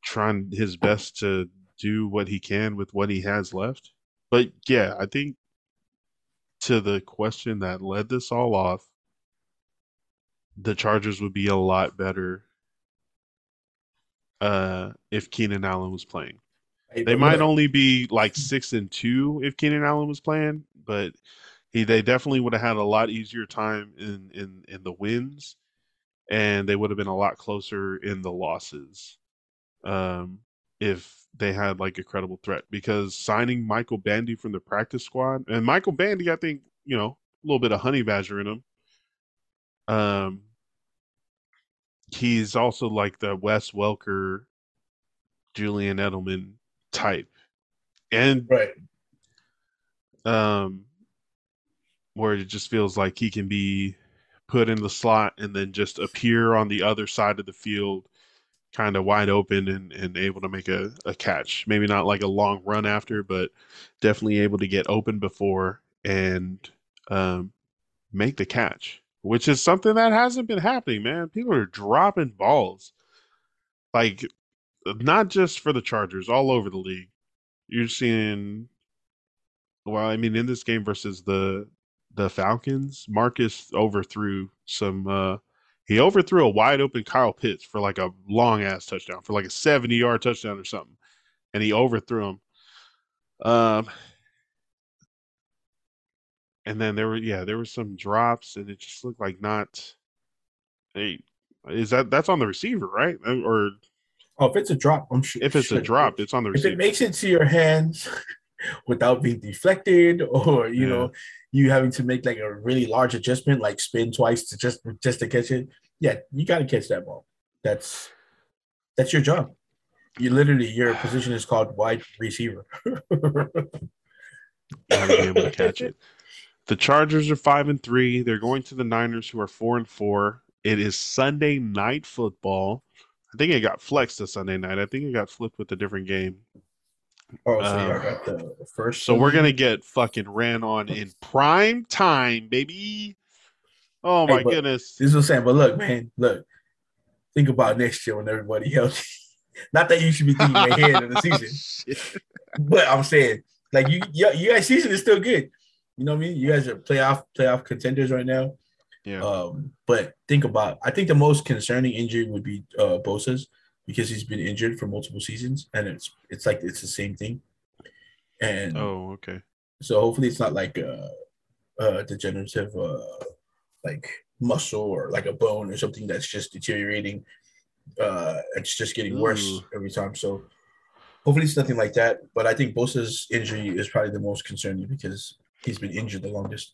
trying his best to do what he can with what he has left. But yeah, I think to the question that led this all off, the Chargers would be a lot better uh, if Keenan Allen was playing. They might only be like six and two if Keenan Allen was playing, but he they definitely would have had a lot easier time in in in the wins, and they would have been a lot closer in the losses, um, if they had like a credible threat. Because signing Michael Bandy from the practice squad and Michael Bandy, I think you know a little bit of honey badger in him. Um, he's also like the Wes Welker, Julian Edelman type, and right, um, where it just feels like he can be put in the slot and then just appear on the other side of the field kind of wide open and, and able to make a, a catch. Maybe not like a long run after, but definitely able to get open before and um, make the catch, which is something that hasn't been happening, man. People are dropping balls. Like not just for the Chargers, all over the league. You're seeing well, I mean, in this game versus the the Falcons, Marcus overthrew some uh he overthrew a wide open Kyle Pitts for like a long ass touchdown, for like a 70 yard touchdown or something. And he overthrew him. Um and then there were yeah, there were some drops and it just looked like not hey is that that's on the receiver, right? Or Oh, if it's a drop, I'm sure. If it's a drop, it's on the receiver. If it makes it to your hands without being deflected, or you yeah. know, you having to make like a really large adjustment, like spin twice to just just to catch it, yeah, you got to catch that ball. That's that's your job. You literally your position is called wide receiver. Gotta be able to catch it. The Chargers are five and three. They're going to the Niners, who are four and four. It is Sunday night football. I think it got flexed to Sunday night. I think it got flipped with a different game. Oh, so Um, yeah, I got the first. So we're gonna get fucking ran on in prime time, baby. Oh my but goodness. This is what I'm saying, but look, man, look. Think about next year when everybody healthy. Not that you should be thinking ahead of the season, but I'm saying, like you, you, you guys' season is still good. You know what I mean? You guys are playoff playoff contenders right now. Yeah. Um, but think about, I think the most concerning injury would be uh Bosa's because he's been injured for multiple seasons, and it's it's like it's the same thing. And oh, okay. so hopefully it's not like a, a degenerative uh like muscle or like a bone or something that's just deteriorating. Uh it's just getting worse Ooh. every time. So hopefully it's nothing like that. But I think Bosa's injury is probably the most concerning because he's been injured the longest.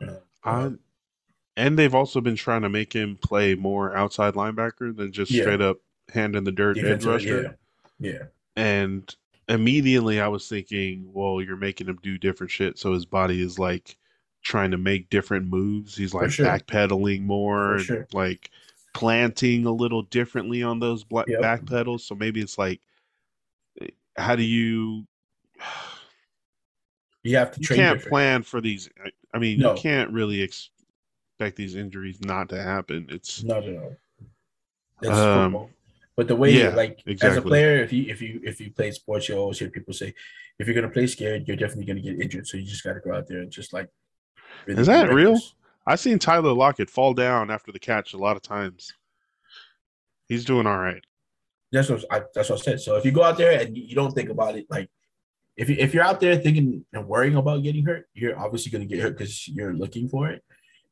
Uh, I, and they've also been trying to make him play more outside linebacker than just Yeah. straight up hand in the dirt edge rusher. yeah. Yeah. And immediately I was thinking, well, you're making him do different shit. So his body is like trying to make different moves. He's like sure. backpedaling more, and, sure. like planting a little differently on those black Yep. back pedals. So maybe it's like, how do you? You have to You can't different. plan for these. I- mean, No. you can't really expect these injuries not to happen. It's Not at all. That's Um, football. But the way, yeah, like as a player, if you if you if you play sports, you always hear people say, if you're gonna play scared, you're definitely gonna get injured. So you just got to go out there and just like. really Is that real? reckless. I seen Tyler Lockett fall down after the catch a lot of times. He's doing all right. That's what I, that's what I said. So if you go out there and you, don't think about it, like if you if you're out there thinking and worrying about getting hurt, you're obviously gonna get hurt because you're looking for it,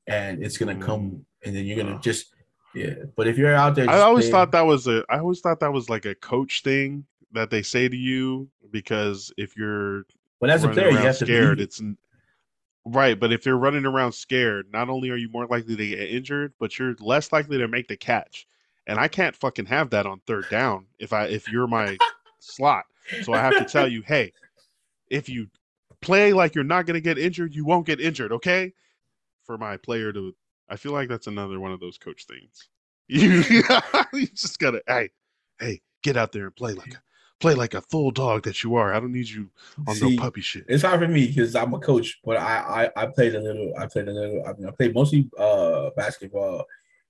and it's gonna mm. come, and then you're gonna just yeah. But if you're out there, I always playing- thought that was a. I always thought that was like a coach thing that they say to you because if you're but as a player, you have scared, it. it's right. But if you're running around scared, not only are you more likely to get injured, but you're less likely to make the catch. And I can't fucking have that on third down if I if you're my slot. So I have to tell you, hey, if you play like you're not gonna get injured, you won't get injured, okay? For my player to, I feel like that's another one of those coach things. You, you just gotta, hey, hey, get out there and play like a play like a full dog that you are. I don't need you on See, no puppy shit. It's hard for me because I'm a coach, but I, I I played a little. I played a little. I mean, I played mostly uh basketball.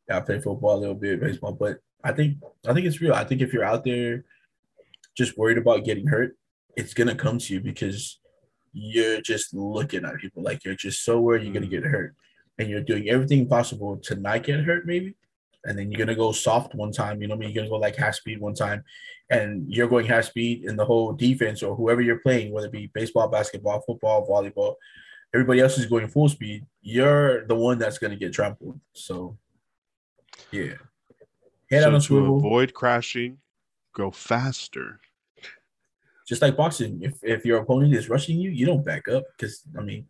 Yeah, I played football a little bit, baseball. But I think I think it's real. I think if you're out there just worried about getting hurt, it's gonna come to you because you're just looking at people like you're just so worried you're gonna Mm. get hurt, and you're doing everything possible to not get hurt, maybe. And then you're gonna go soft one time, you know what I mean? You're gonna go like half speed one time, and you're going half speed, and the whole defense or whoever you're playing, whether it be baseball, basketball, football, volleyball, everybody else is going full speed. You're the one that's gonna get trampled. So, yeah, head so on a to swivel, avoid crashing, go faster. just like boxing. If if your opponent is rushing you, you don't back up because I mean,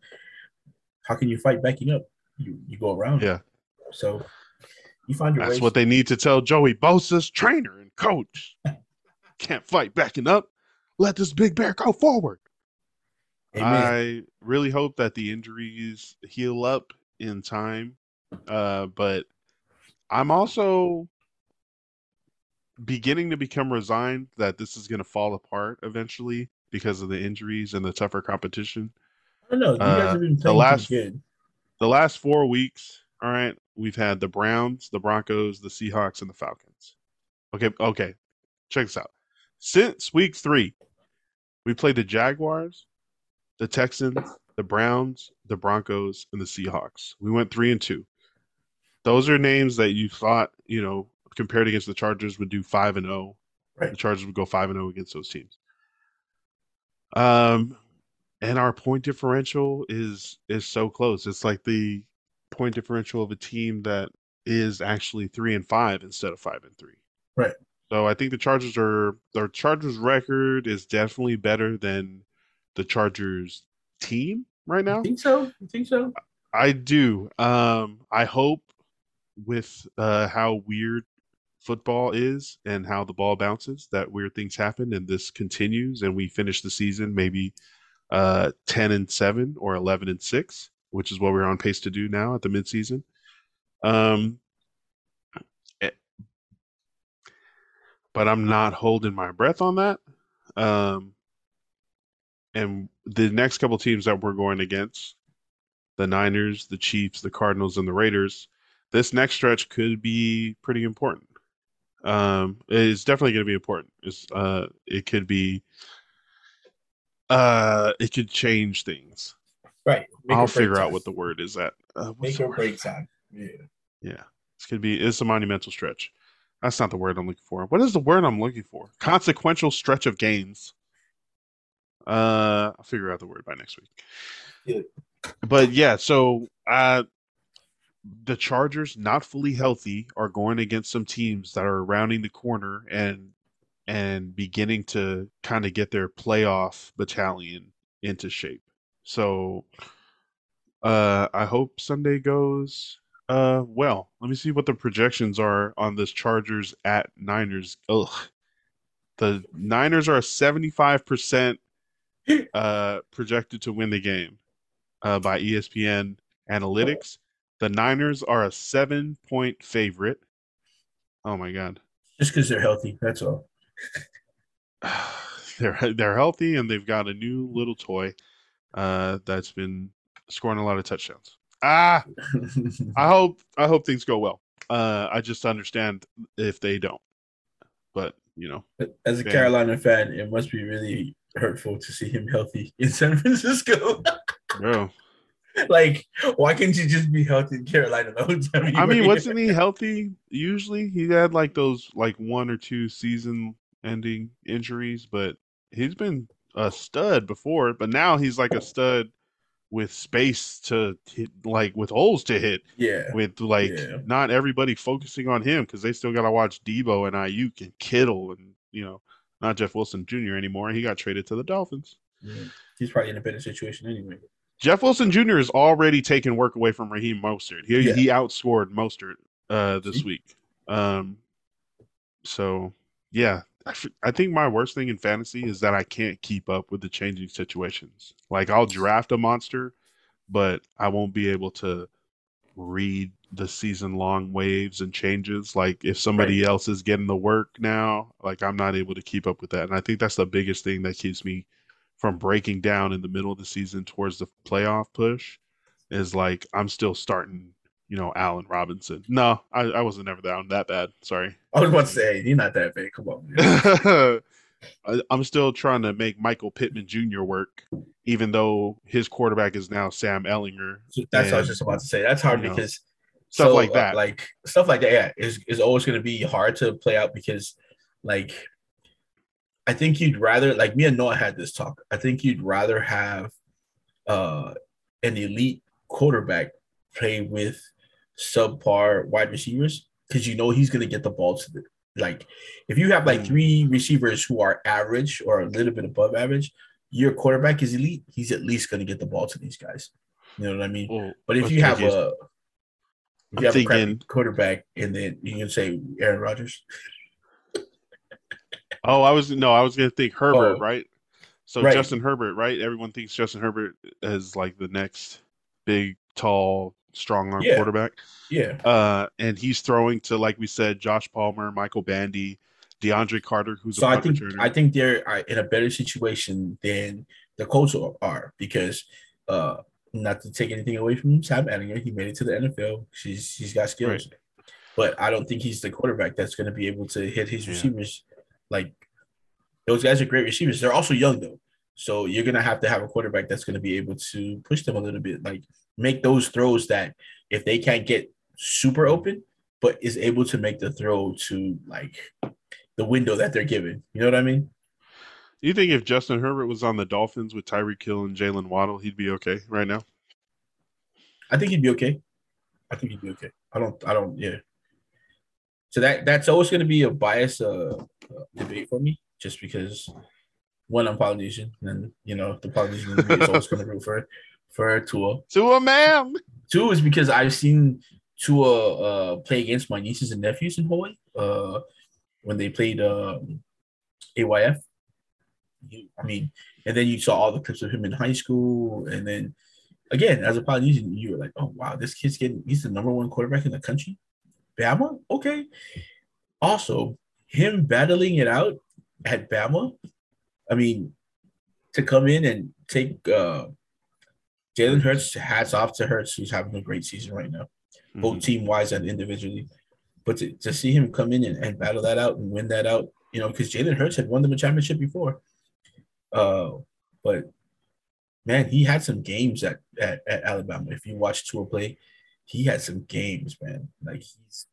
how can you fight backing up? You you go around. Yeah, So you find your that's what they need to tell Joey Bosa's trainer and coach. Can't fight backing up. Let this big bear go forward. Amen. I really hope that the injuries heal up in time. Uh, but I'm also beginning to become resigned that this is going to fall apart eventually because of the injuries and the tougher competition. I don't know. You guys uh, have been the playing last- good. The last four weeks, all right, we've had the Browns, the Broncos, the Seahawks, and the Falcons. Okay, okay. Check this out. Since week three, we played the Jaguars, the Texans, the Browns, the Broncos, and the Seahawks. We went three and two. Those are names that you thought, you know, compared against the Chargers would do five and zero. Right. The Chargers would go five and zero against those teams. Um, and our point differential is is so close. It's like the point differential of a team that is actually three and five instead of five and three. Right. So I think the Chargers are their Chargers record is definitely better than the Chargers team right now. You think so? You think so? I do. Um, I hope with uh, how weird football is and how the ball bounces that weird things happen and this continues and we finish the season maybe uh, 10 and 7 or 11 and 6, which is what we're on pace to do now at the midseason. Um, eh, but I'm not holding my breath on that. Um, and the next couple teams that we're going against, the Niners, the Chiefs, the Cardinals, and the Raiders, this next stretch could be pretty important. Um, it's definitely going to be important. It's uh, it could be uh, it could change things. Right. I'll figure out what the word is at. Uh, Make or break time. Yeah. Yeah. It's gonna be it's a monumental stretch. That's not the word I'm looking for. What is the word I'm looking for? Consequential stretch of games. Uh, I'll figure out the word by next week. Yeah. But yeah, so uh, the Chargers, not fully healthy, are going against some teams that are rounding the corner and and beginning to kind of get their playoff battalion into shape. So uh, I hope Sunday goes uh, well. Let me see what the projections are on this Chargers at Niners. Ugh. The Niners are 75% uh, projected to win the game uh, by ESPN Analytics. The Niners are a seven point favorite. Oh my God. Just because they're healthy. That's all. they're they're healthy and they've got a new little toy uh, that's been scoring a lot of touchdowns. Ah, I hope I hope things go well. Uh, I just understand if they don't, but you know, as a fan. Carolina fan, it must be really hurtful to see him healthy in San Francisco. Bro, like, why can't you just be healthy in Carolina the whole time? I mean, wasn't he healthy? Usually, he had like those like one or two season-ending injuries, but he's been a stud before. But now he's like a stud with space to hit, like with holes to hit. Yeah. With like yeah. not everybody focusing on him because they still got to watch Deebo and Aiyuk and Kittle and you know not Jeff Wilson Jr. anymore. He got traded to the Dolphins. Yeah. He's probably in a better situation anyway. Jeff Wilson Jr. is already taking work away from Raheem Mostert. He yeah. he outscored Mostert uh, this week. Um, so yeah, I think my worst thing in fantasy is that I can't keep up with the changing situations. Like I'll draft a monster, but I won't be able to read the season long waves and changes. Like if somebody right. else is getting the work now, like I'm not able to keep up with that. And I think that's the biggest thing that keeps me from breaking down in the middle of the season towards the playoff push is like I'm still starting, you know, Allen Robinson. No, I, I wasn't ever down that bad. Sorry. I was about to say you're not that bad. Come on. I, I'm still trying to make Michael Pittman Jr. work, even though his quarterback is now Sam Ehlinger. That's and, what I was just about to say. That's hard because know, stuff so, like uh, that, uh, like stuff like that, yeah, is is always going to be hard to play out because, like, I think you'd rather like me and Noah had this talk. I think you'd rather have uh an elite quarterback play with subpar wide receivers because you know he's gonna get the ball to the like if you have like three receivers who are average or a little bit above average, your quarterback is elite, he's at least gonna get the ball to these guys. You know what I mean? Well, but if you have a if you have thinking, a quarterback and then you can say Aaron Rodgers. Oh, I was no, I was gonna think Herbert, oh, right? So right. Justin Herbert, right? Everyone thinks Justin Herbert is like the next big, tall, strong arm yeah. quarterback. Yeah. Uh, and he's throwing to like we said, Josh Palmer, Michael Bandy, DeAndre Carter, who's so I think returner. I think they're uh, in a better situation than the Colts are because uh, not to take anything away from Sam Ehlinger, he made it to the NFL. She's he's got skills. Right. But I don't think he's the quarterback that's going to be able to hit his yeah. receivers like those guys are great receivers. They're also young though. So you're gonna have to have a quarterback that's gonna be able to push them a little bit, like make those throws that if they can't get super open, but is able to make the throw to like the window that they're given. You know what I mean? Do you think if Justin Herbert was on the Dolphins with Tyreek Hill and Jaylen Waddle, he'd be okay right now? I think he'd be okay. I think he'd be okay. I don't. I don't. Yeah. So that that's always going to be a bias uh, uh, debate for me, just because one I'm Polynesian, and you know the Polynesian is always going to root for for Tua. Tua, ma'am. Two is because I've seen Tua uh, play against my nieces and nephews in Hawaii uh, when they played um, AYF. I mean, and then you saw all the clips of him in high school, and then again, as a Polynesian, you were like, "Oh wow, this kid's getting he's the number one quarterback in the country." Bama, okay. Also, him battling it out at Bama, I mean, to come in and take uh, Jalen Hurts. Hats off to Hurts, who's having a great season right now, Mm-hmm. both team wise and individually. But to, to see him come in and, and battle that out and win that out, you know, because Jalen Hurts had won them a championship before. Uh, but man, he had some games at, at, at Alabama. If you watch Tua play, he had some games, man. Like he's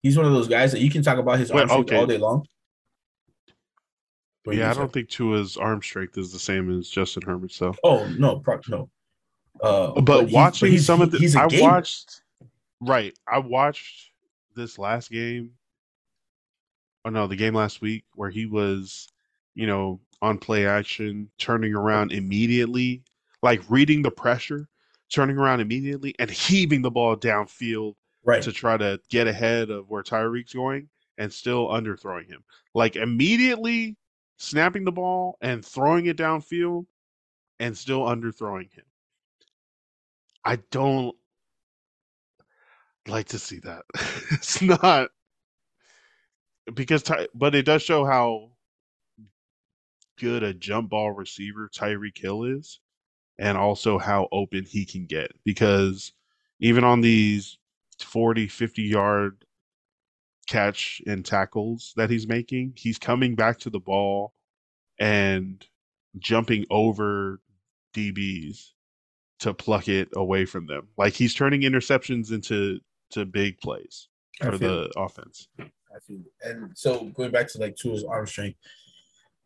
he's one of those guys that you can talk about his arm strength okay. all day long. You Yeah, I don't think Tua's arm strength is the same as Justin Herbert's though. Oh no, no. Uh, But, he's- watching he's- some of he- the, I gamer. watched. Right, I watched this last game. Oh no, the game last week where he was, you know, on play action, turning around immediately, like reading the pressure, turning around immediately, and heaving the ball downfield right. to try to get ahead of where Tyreek's going and still underthrowing him. Like immediately snapping the ball and throwing it downfield and still underthrowing him. I don't like to see that. it's not because Ty, but it does show how good a jump ball receiver Tyreek Hill is and also how open he can get because even on these 40 50 yard catch and tackles that he's making he's coming back to the ball and jumping over DBs to pluck it away from them like he's turning interceptions into to big plays for the offense I feel. And so going back to like Tua's arm strength,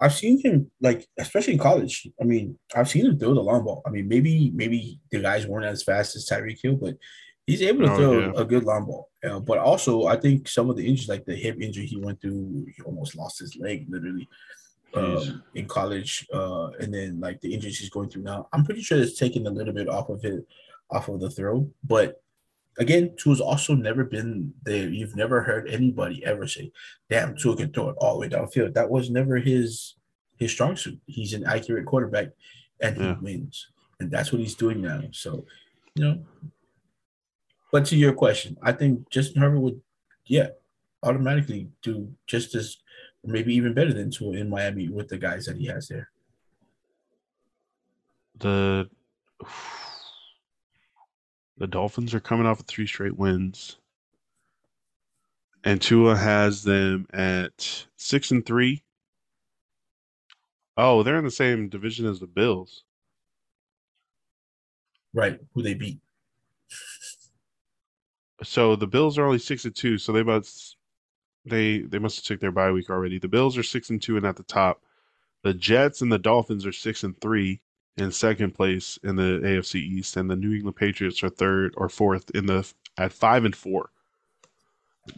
I've seen him like especially in college. I mean, I've seen him throw the long ball. I mean, maybe maybe the guys weren't as fast as Tyreek Hill, but he's able to Oh, throw yeah. a good long ball. Uh, but also, I think some of the injuries, like the hip injury he went through, he almost lost his leg literally. Um, in college, uh, and then like the injuries he's going through now. I'm pretty sure it's taken a little bit off of it, off of the throw. But again, Tua's also never been there. You've never heard anybody ever say, "Damn, Tua can throw it all the way downfield." That was never his his strong suit. He's an accurate quarterback, and Yeah. he wins, and that's what he's doing now. So, you know. But to your question, I think Justin Herbert would, yeah, automatically do just as, maybe even better than Tua in Miami with the guys that he has there. the the Dolphins are coming off of three straight wins. And Tua has them at six and three. Oh, they're in the same division as the Bills. Right, who they beat. So the Bills are only six and two, so they must they they must have took their bye week already. The Bills are six and two and at the top. The Jets and the Dolphins are six and three in second place in the AFC East, and the New England Patriots are third or fourth in the at five and four.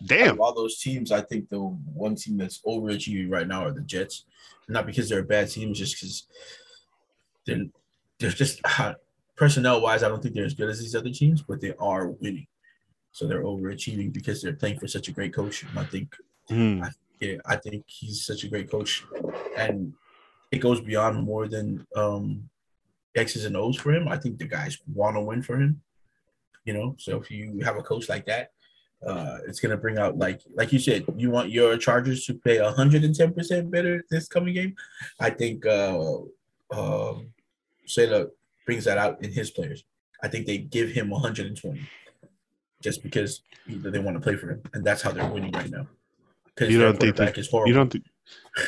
Damn. of all those teams, I think the one team that's overachieving right now are the Jets. Not because they're a bad team, just because they're they're just uh, personnel wise. I don't think they're as good as these other teams, but they are winning. So they're overachieving because they're playing for such a great coach. And I think Hmm. yeah, I think he's such a great coach, and it goes beyond more than um, X's and O's for him. I think the guys want to win for him. You know, so if you have a coach like that, uh, it's gonna bring out like like you said, you want your Chargers to play hundred and ten percent better this coming game. I think uh, um, Saleh brings that out in his players. I think they give him 120 just because they want to play for him, and that's how they're winning right now. Because You don't think horrible. You don't think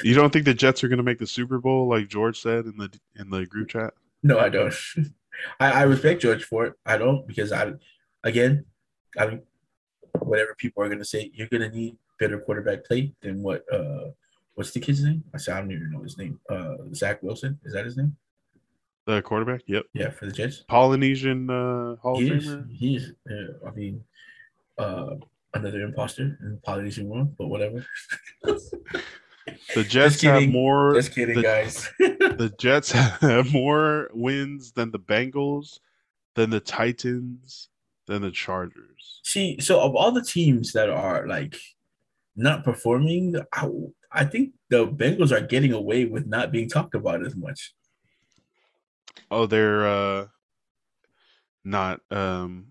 you don't think the Jets are going to make the Super Bowl like George said in the in the group chat? No, I don't. I, I respect George for it. I don't because I, again, I mean, whatever people are gonna say, you're gonna need better quarterback play than what. uh What's the kid's name? I said I don't even know his name. Uh Zach Wilson is that his name? The quarterback? Yep. Yeah, for the Jets. Polynesian uh, Hall He of is. Famer. He is. Uh, I mean, uh, another imposter in the Polynesian world, but whatever. The Jets have more. Just kidding, the- guys. The Jets have more wins than the Bengals, than the Titans, than the Chargers. See, so of all the teams that are like not performing, I, I think the Bengals are getting away with not being talked about as much. Oh, they're uh, not um,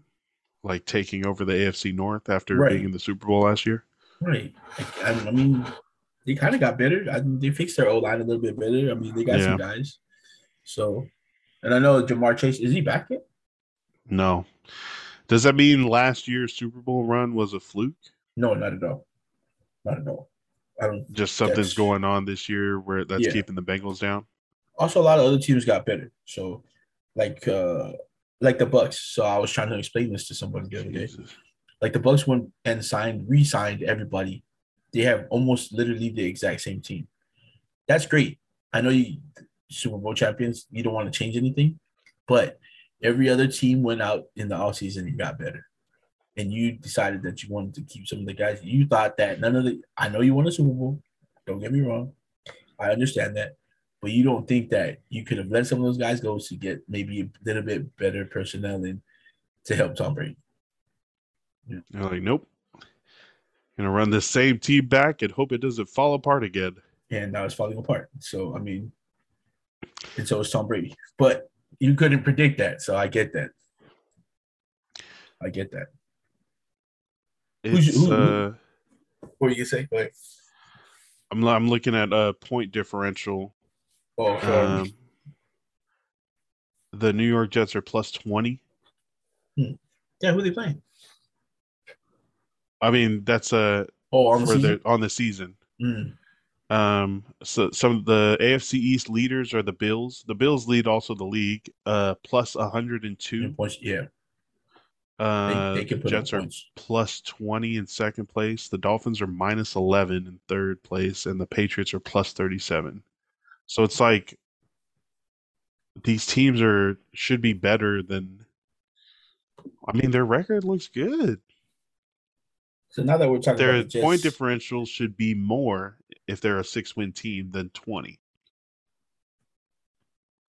like taking over the AFC North after Right. being in the Super Bowl last year. Right. I, I mean, they kind of got better. I, they fixed their O line a little bit better. I mean, they got some guys. So, and I know Ja'Marr Chase is he back yet? No. Does that mean last year's Super Bowl run was a fluke? No, not at all. Not at all. I don't. Just something's going on this year where that's Yeah. keeping the Bengals down. Also, a lot of other teams got better. So, like, uh like the Bucks. So I was trying to explain this to somebody the other day. Like the Bucks went and signed, re-signed everybody. They have almost literally the exact same team. That's great. I know you Super Bowl champions, you don't want to change anything, but every other team went out in the offseason and got better. And you decided that you wanted to keep some of the guys. You thought that none of the I know you won a Super Bowl. Don't get me wrong. I understand that. But you don't think that you could have let some of those guys go to get maybe a little bit better personnel and to help Tom Brady. They're like, nope. Gonna run this same team back and hope it doesn't fall apart again. and now it's falling apart. So I mean, and so is Tom Brady. But you couldn't predict that, so I get that. I get that. It's who- who- uh What were you say? I'm I'm looking at a point differential. Oh, Um, the New York Jets are plus twenty. yeah, who are they playing? I mean, that's a Oh, on the season. on the season. Mm, Um, so some of the AFC East leaders are the Bills. The Bills lead also the league, uh, plus 102. and points, yeah, they, Uh, they can put Jets are points. plus 20 in second place. The Dolphins are minus 11 in third place, and the Patriots are plus 37. So it's like these teams are should be better than. I mean, their record looks good. So now that we're talking Their about the Jets, point differential should be more if they're a six-win team than 20.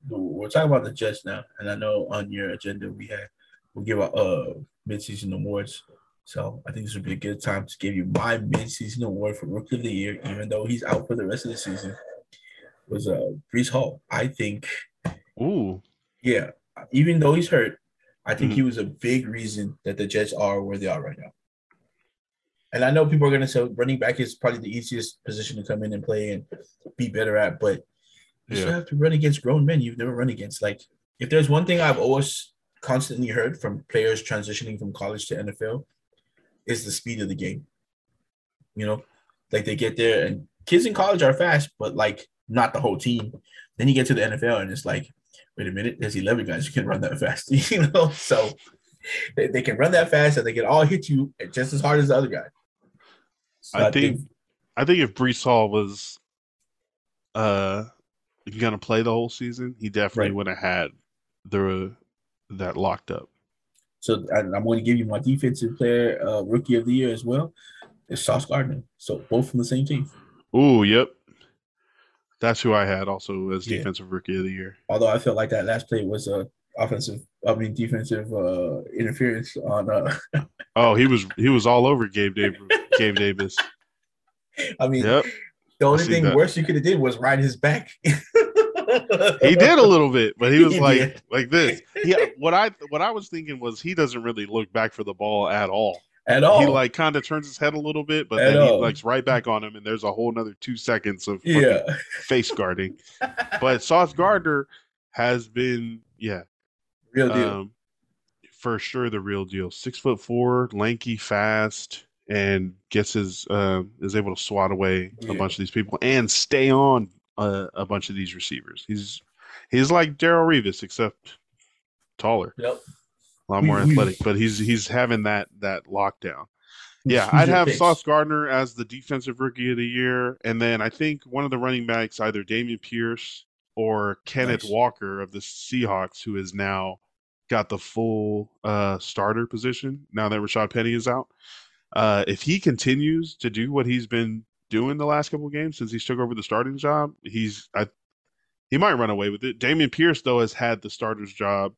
we're talking about the Jets now, and I know on your agenda we had we'll give out uh midseason awards. So I think this would be a good time to give you my midseason award for Rookie of the Year, even though he's out for the rest of the season. Was uh Breece Hall. I think, Ooh, yeah, even though he's hurt, I think Mhm. he was a big reason that the Jets are where they are right now. And I know people are gonna say running back is probably the easiest position to come in and play and be better at, but you still have to run against grown men you've never run against. Like, if there's one thing I've always constantly heard from players transitioning from college to NFL, is the speed of the game. You know, like they get there and kids in college are fast, but like not the whole team. Then you get to the NFL and it's like, wait a minute, there's 11 guys who can run that fast. you know, so they, they can run that fast and they can all hit you just as hard as the other guy. So I think I think if Breece Hall was uh gonna play the whole season, he definitely Right. would have had the that locked up. So I'm going to give you my defensive player, uh, rookie of the year as well. It's Sauce Gardner. So both from the same team. Ooh, yep. That's who I had also as Yeah. defensive rookie of the year. Although I felt like that last play was a offensive, I mean defensive uh, interference on. Uh, Oh, he was he was all over Gabe Davis. Gabe Davis. I mean, Yep. the only thing that. worse you could have did was ride his back. He did a little bit, but he was He like did. like this. Yeah, what I what I was thinking was he doesn't really look back for the ball at all. At all. He like kind of turns his head a little bit, but At then he likes right back on him, and there's a whole another two seconds of yeah. face guarding. But Sauce Gardner has been, yeah, Real deal. um, for sure the real deal. Six foot four, lanky, fast, and gets his um, is able to swat away a bunch of these people and stay on uh, a bunch of these receivers. He's he's like Darrelle Revis except taller, yep. A lot more We- we- athletic. But he's he's having that that lockdown. Yeah, I'd have picks? Sauce Gardner as the defensive rookie of the year, and then I think one of the running backs, either Dameon Pierce or Kenneth Nice. Walker of the Seahawks, who is now got the full uh, starter position now that Rashad Penny is out. Uh, if he continues to do what he's been doing the last couple of games since he took over the starting job, he's I, he might run away with it. Dameon Pierce though has had the starter's job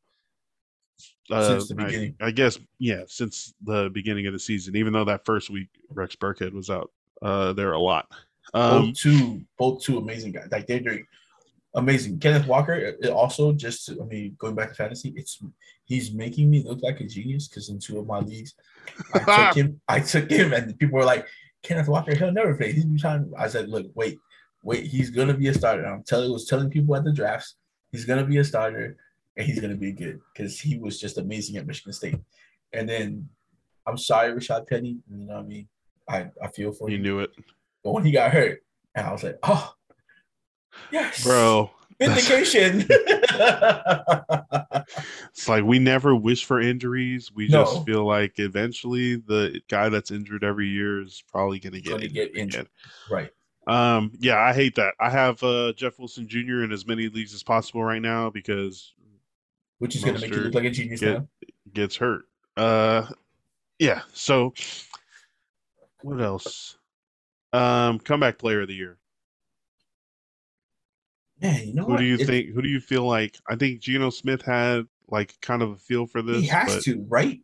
uh, Since the I- beginning. I, guess yeah, since the beginning of the season. Even though that first week Rex Burkhead was out uh, there a lot. Um, both two, both two amazing guys. Like they're doing amazing. Kenneth Walker uh, also just, I mean, going back to fantasy, it's he's making me look like a genius because in two of my leagues, I took him. I took him, and people were like, Kenneth Walker, he'll never play. He's trying. I said, look, wait, wait, he's gonna be a starter. I'm telling, was telling people at the drafts, He's gonna be a starter, and he's gonna be good because he was just amazing at Michigan State. And then, I'm sorry, Rashad Penny. You know what I mean? I I feel for You you. knew it, But when he got hurt, and I was like, oh, yes, bro. vindication. It's like we never wish for injuries. We No. just feel like eventually the guy that's injured every year is probably going to get Gonna injured. get injured. right. Um, yeah, I hate that. I have uh, Jeff Wilson Jr. in as many leagues as possible right now because Which is gonna make you look like a genius get- now. gets hurt. Uh, yeah. So, what else? Um, comeback player of the year. Man, you know Who what? do you think? Who do you feel like? I think Geno Smith had like kind of a feel for this. he has to, right?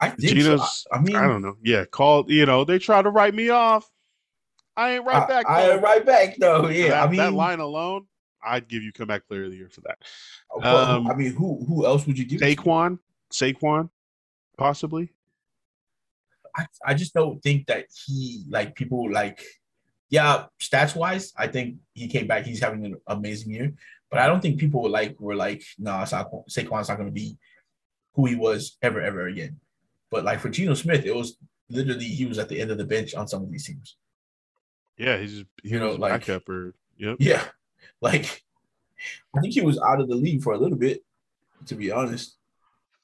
I think so. I, I mean, I don't know. Yeah, called. You know, they try to write me off. I ain't right I- back. I, though. am right back though. Yeah, that, I mean, that line alone, I'd give you comeback player of the year for that. but, um, I mean, who who else would you give? Saquon, Saquon, possibly. I, I just don't think that he like people like yeah stats wise I think he came back he's having an amazing year but I don't think people like were like nah Saquon, Saquon's not going to be who he was ever ever again but like for Geno Smith it was literally he was at the end of the bench on some of these teams Yeah, he's just, he You know, like- backup or yep. yeah like I think he was out of the league for a little bit to be honest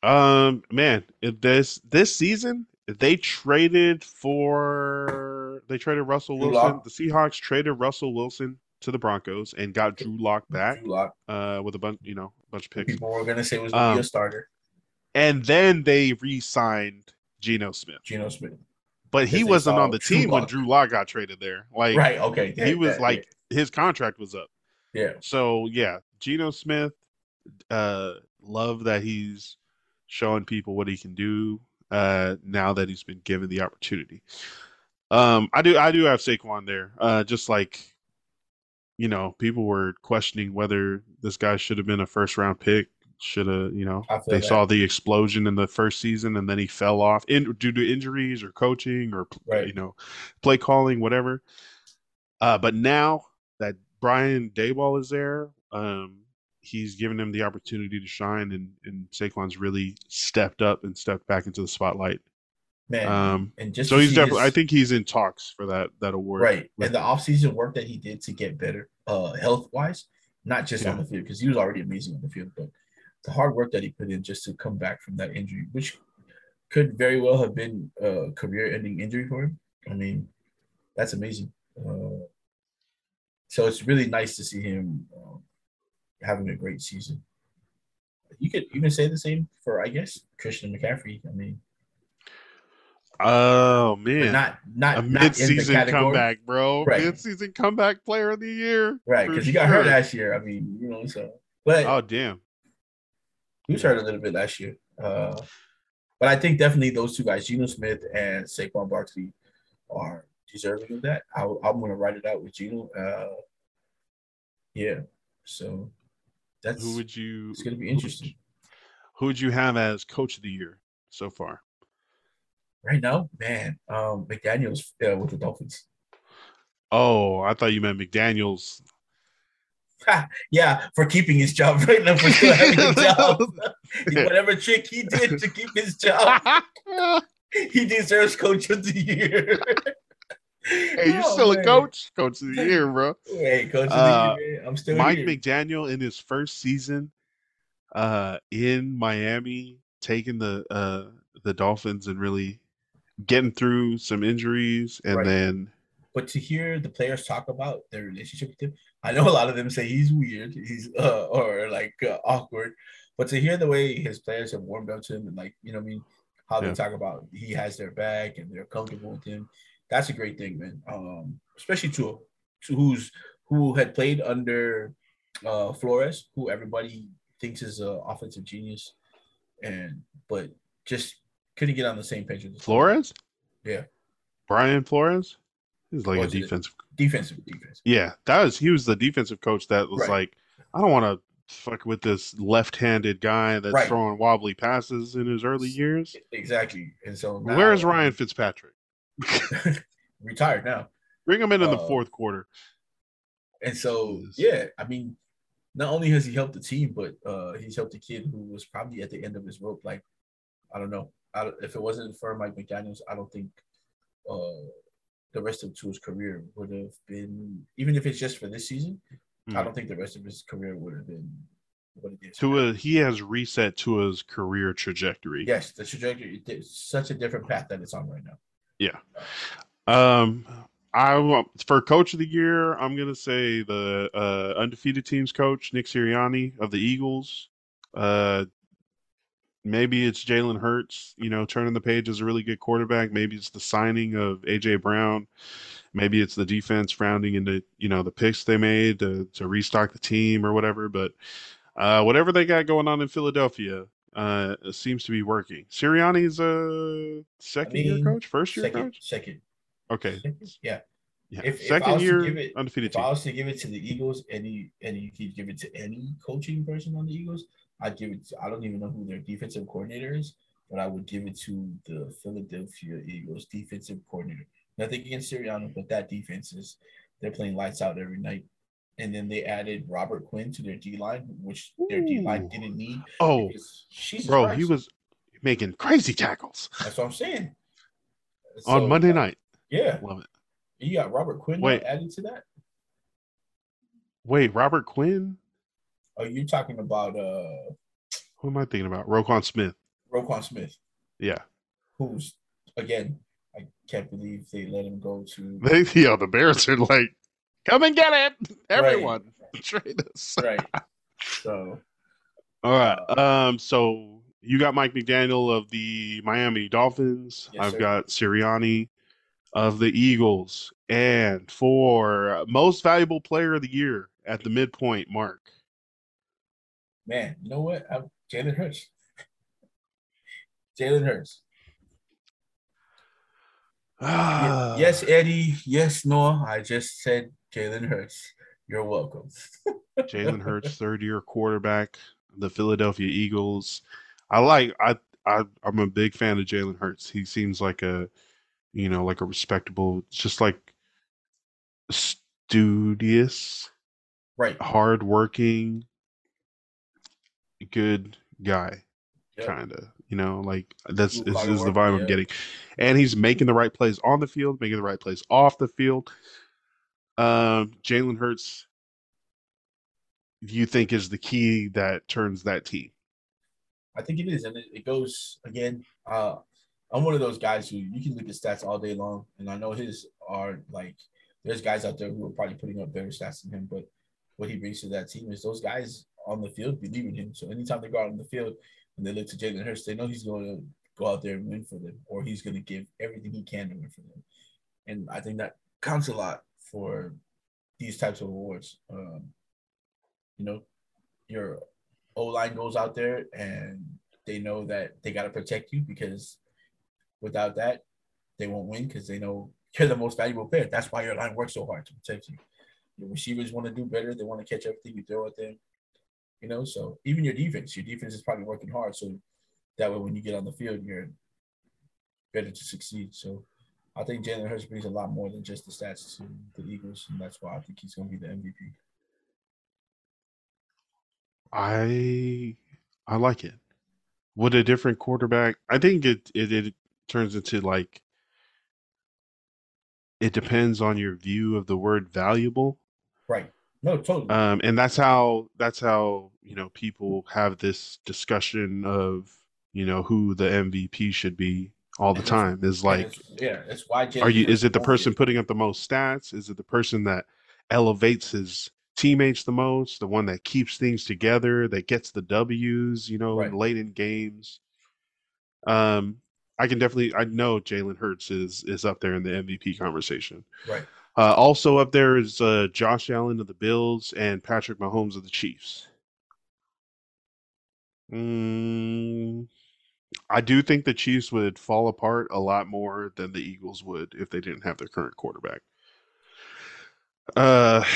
Um, man, if this this season, they traded for they traded Russell Wilson. The Seahawks traded Russell Wilson to the Broncos and got Drew Lock back Drew Lock, uh with a bunch, you know, a bunch of picks. people were going to say was to Um, be a starter And then they re-signed Geno Smith. Geno Smith But he wasn't on the Drew team when Drew Lock got traded there. Like right okay he was that- like his contract was up. Yeah So yeah, Geno Smith, uh, love that he's showing people what he can do. Uh, now that he's been given the opportunity. Um, I do, I do have Saquon there. Uh, just like, you know, people were questioning whether this guy should have been a first round pick. Should have, you know, they that. saw the explosion in the first season and then he fell off in due to injuries or coaching or Right. you know, play calling, whatever. Uh, but now that Brian Daboll is there, um, he's given him the opportunity to shine, and and Saquon's really stepped up and stepped back into the spotlight. man Um, and just so he's definitely. his- I think he's in talks for that that award. right and the offseason work that he did to get better uh health wise not just on the field because he was already amazing on the field but the hard work that he put in just to come back from that injury which could very well have been a career ending injury for him i mean that's amazing uh, so it's really nice to see him um, having a great season you could you can say the same for i guess christian mccaffrey i mean Oh man, not not a not mid-season comeback, bro. Right. Mid-season comeback player of the year. Right, because he got hurt last year. I mean, you know, so but Oh damn. he was hurt a little bit last year. Uh, but I think definitely those two guys, Geno Smith and Saquon Barkley, are deserving of that. I, I'm going to write it out with Geno. Uh, yeah, so that's Who would you? it's going to be who would interesting. you- Who would you have as coach of the year so far? Right now, man, um, McDaniel's uh, with the Dolphins. Oh, I thought you meant McDaniel's. Yeah, for keeping his job right now, for still having a job. Whatever trick he did to keep his job, he deserves Coach of the Year. Hey, you're Oh, still a coach, coach of the year, bro. Hey, Coach of Uh, the Year. I'm still Mike here. McDaniel in his first season, uh, in Miami, taking the uh the Dolphins and really getting through some injuries, and Right. then But to hear the players talk about their relationship with him, I know a lot of them say he's weird, he's uh, or like uh, awkward. But to hear the way his players have warmed up to him and like you know what I mean, how Yeah. they talk about he has their back and they're comfortable with him, that's a great thing, man. Um, especially to to who's who had played under uh, Flores, who everybody thinks is an offensive genius, and but just couldn't get on the same page with Flores, Yeah, Brian Flores, he's like a defensive. defensive, defense. Yeah, that was he was the defensive coach that was Right. like, I don't want to fuck with this left-handed guy that's Right. throwing wobbly passes in his early years. Exactly. And so now, Where's Ryan Fitzpatrick? retired now. Bring him in in the Uh, fourth quarter. And so yeah, I mean, not only has he helped the team, but uh, he's helped a kid who was probably at the end of his rope. Like, I don't know. I don't, if it wasn't for Mike McDaniel's, I don't think uh, the rest of Tua's career would have been, even if it's just for this season, Hmm. I don't think the rest of his career would have been what it is. Tua, he has reset Tua's career trajectory. Yes, the trajectory it's such a different path that it's on right now. Yeah. Um, I for coach of the year, I'm gonna say the uh, undefeated teams coach Nick Sirianni of the Eagles. Uh, maybe it's Jalen Hurts. You know, turning the page as a really good quarterback. Maybe it's the signing of AJ Brown. Maybe it's the defense rounding into you know the picks they made to to restock the team or whatever. But uh, whatever they got going on in Philadelphia, uh, seems to be working. Sirianni's a second year mean, coach, first year Second, coach. second, Okay, second, yeah. yeah, If- if I second was to year give it- undefeated If I was to give it to the Eagles, any and you could give it to any coaching person on the Eagles, I'd give it. To, I don't even know who their defensive coordinator is, but I would give it to the Philadelphia Eagles defensive coordinator. Nothing against Sirianni, but that defense is they're playing lights out every night. And then they added Robert Quinn to their D line, which their D line didn't need. Oh, bro, Christ. he was making crazy tackles That's what I'm saying. on So, Monday night. Yeah, Love it. you got Robert Quinn Wait. added to that. Wait, Robert Quinn? Oh, you're talking about uh Who am I thinking about? Roquan Smith. Roquan Smith. Yeah, who's again, I can't believe they let him go to they, yeah, the Bears are like, come and get it, everyone. Trade us. right. So All right. Um. So you got Mike McDaniel of the Miami Dolphins. Yes, I've sir. got Sirianni of the Eagles, and for most valuable player of the year at the midpoint mark. man, you know what? I'm Jalen Hurts. Jalen Hurts. Ah, yes, Eddie. Yes, Noah. I just said Jalen Hurts. You're welcome. Jalen Hurts, third year quarterback, the Philadelphia Eagles. I like I I I'm a big fan of Jalen Hurts. He seems like a you know, like a respectable, just like studious, Right. hardworking, good guy, Yep. kind of. You know, like that's is the vibe yeah. I'm getting, and he's making the right plays on the field, making the right plays off the field. Um, Jalen Hurts, you think is the key that turns that team? I think it is, and it, it goes again. Uh, I'm one of those guys who you can look at stats all day long, and I know his are like. There's guys out there who are probably putting up better stats than him, but what he brings to that team is those guys on the field believe in him. So anytime they go out on the field and they look to Jalen Hurts, they know he's going to go out there and win for them, or he's going to give everything he can to win for them. And I think that counts a lot for these types of awards. Um, you know, your O line goes out there and they know that they got to protect you because without that, they won't win because they know you're the most valuable player. That's why your line works so hard to protect you. Your receivers want to do better. They want to catch everything you throw at them. You know, so even your defense, your defense is probably working hard. So that way, when you get on the field, you're better to succeed. So I think Jalen Hurts brings a lot more than just the stats to the Eagles, and that's why I think he's going to be the MVP. I I like it. With a different quarterback, I think it it, it turns into like it depends on your view of the word valuable. Right. No, totally. Um, and that's how that's how you know people have this discussion of you know who the MVP should be all the And time. Is like, it's- yeah, that's why. Are you? Is it the person putting up the most stats? Is it the person that elevates his teammates the most? The one that keeps things together, that gets the W's, you know, Right. late in games. Um, I can definitely. I know Jalen Hurts is is up there in the MVP conversation. Right. Uh, also up there is uh, Josh Allen of the Bills and Patrick Mahomes of the Chiefs. Mm, I do think the Chiefs would fall apart a lot more than the Eagles would if they didn't have their current quarterback. Uh,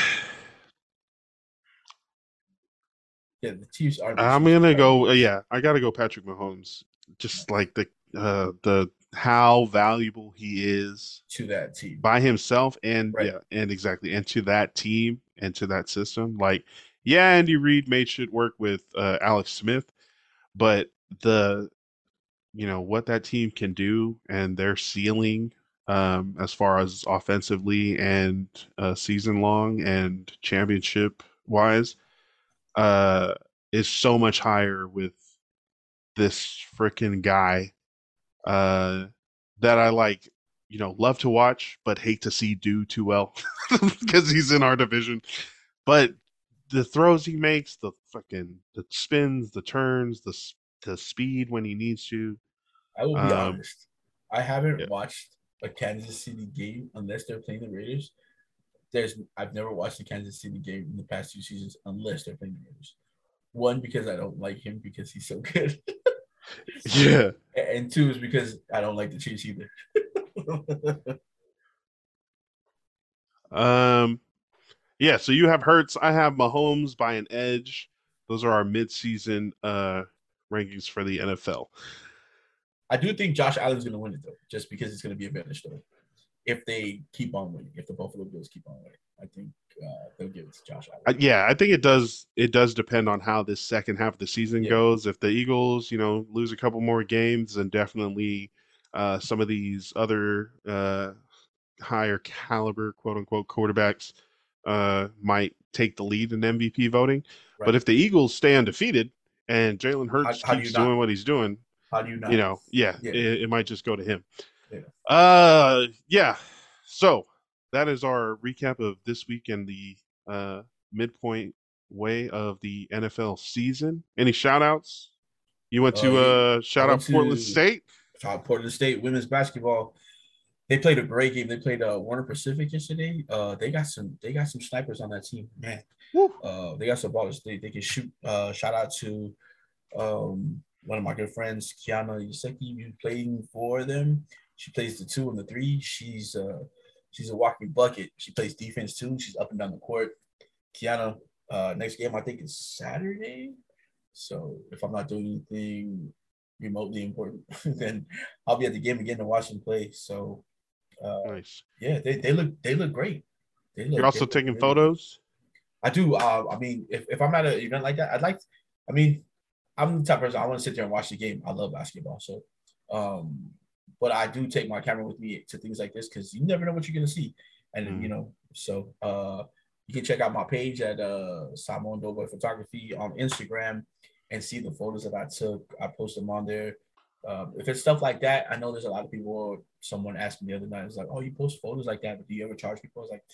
Yeah, the Chiefs are. the I'm gonna go. uh, yeah, I gotta go. Patrick Mahomes. Just like the uh, the how valuable he is to that team. by himself and Right. yeah and exactly and to that team and to that system like yeah, Andy Reid made shit work with uh, Alex Smith, but the you know what that team can do and their ceiling um, as far as offensively and uh, season long and championship wise uh, is so much higher with this freaking guy uh, that I like, you know, love to watch, but hate to see do too well because he's in our division. But the throws he makes, the fucking the spins, the turns, the the speed when he needs to. I will be um, honest. I haven't yeah. watched a Kansas City game unless they're playing the Raiders. There's I've never watched a Kansas City game in the past two seasons unless they're playing the Raiders. One because I don't like him because he's so good. yeah. And two is because I don't like the Chiefs either. um yeah, so you have Hurts, I have Mahomes by an edge. Those are our midseason uh rankings for the NFL. I do think Josh Allen's going to win it though, just because it's going to be a better story. If they keep on winning, if the Buffalo Bills keep on winning, I think uh, they'll give it to Josh Allen. Uh, yeah, I think it does. It does depend on how this second half of the season yeah. goes. If the Eagles, you know, lose a couple more games, then definitely uh, some of these other uh, higher caliber, quote unquote, quarterbacks uh, might take the lead in MVP voting. Right. But if the Eagles stay undefeated and Jalen Hurts how, how keeps doing what he's doing, how do you not? You know, yeah, yeah. It, it, might just go to him. Yeah. Uh, yeah. So that is our recap of this week and the uh, midpoint way of the NFL season. Any shout outs? You went to uh, uh shout out Portland State? Shout out Portland State women's basketball. They played a great game. They played uh, Warner Pacific yesterday. Uh, they got some they got some snipers on that team, man. Uh, they got some ballers. They, they can shoot. Uh, shout out to um, one of my good friends, Kiana Yuseki, been playing for them. She plays the two and the three. She's uh she's a walking bucket. She plays defense too. She's up and down the court. Kiana, uh, next game I think is Saturday. So if I'm not doing anything remotely important, then I'll be at the game again to watch them play. So uh, nice. Yeah, they, they look they look great. They look, You're also taking photos. I do. Uh, I mean, if, if I'm at an event like that, I'd like. I mean, I'm the type of person I want to sit there and watch the game. I love basketball, so um, but I do take my camera with me to things like this because you never know what you're gonna see, and mm. you know, so uh, you can check out my page at uh Simon Doughboy Photography on Instagram and see the photos that I took. I post them on there. Um, if it's stuff like that, I know there's a lot of people. Someone asked me the other night, "It's like, oh, you post photos like that, but do you ever charge people?" I was like,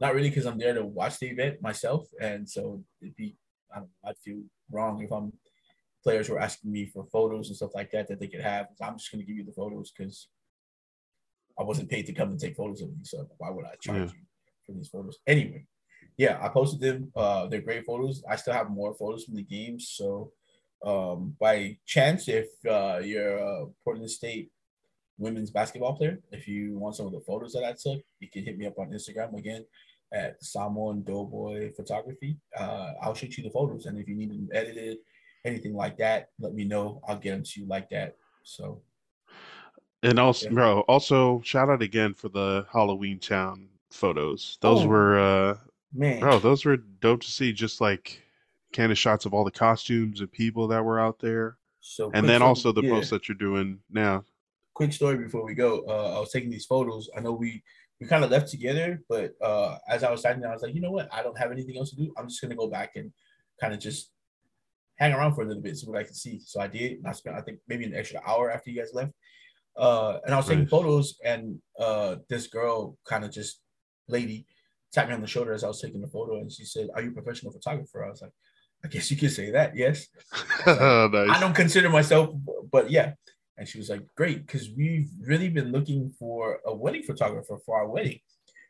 not really, because I'm there to watch the event myself, and so it'd be I don't know, I'd feel wrong if I'm players were asking me for photos and stuff like that that they could have. I'm just going to give you the photos because I wasn't paid to come and take photos of you. So why would I charge yeah. you for these photos? Anyway, yeah, I posted them. Uh, they're great photos. I still have more photos from the games. So um, by chance, if uh, you're a Portland State women's basketball player, if you want some of the photos that I took, you can hit me up on Instagram again at Salmon Doughboy Photography. Uh, I'll shoot you the photos, and if you need them edited anything like that, let me know. I'll get them to you like that. So, and also, yeah. bro, also shout out again for the Halloween Town photos. Those oh, were, uh, man, bro, those were dope to see. Just like candid shots of all the costumes and people that were out there. So, and then also the yeah. posts that you're doing now. Quick story before we go. Uh, I was taking these photos. I know we we kind of left together, but uh, as I was signing, I was like, you know what? I don't have anything else to do. I'm just gonna go back and kind of just hang around for a little bit, see what I can see. So I did. And I spent, I think, maybe an extra hour after you guys left. Uh, and I was taking photos, and uh, this girl, kind of just lady, tapped me on the shoulder as I was taking the photo, and she said, "Are you a professional photographer?" I was like, "I guess you could say that, yes." I, nice. I don't consider myself, but yeah. And she was like, "Great, because we've really been looking for a wedding photographer for our wedding,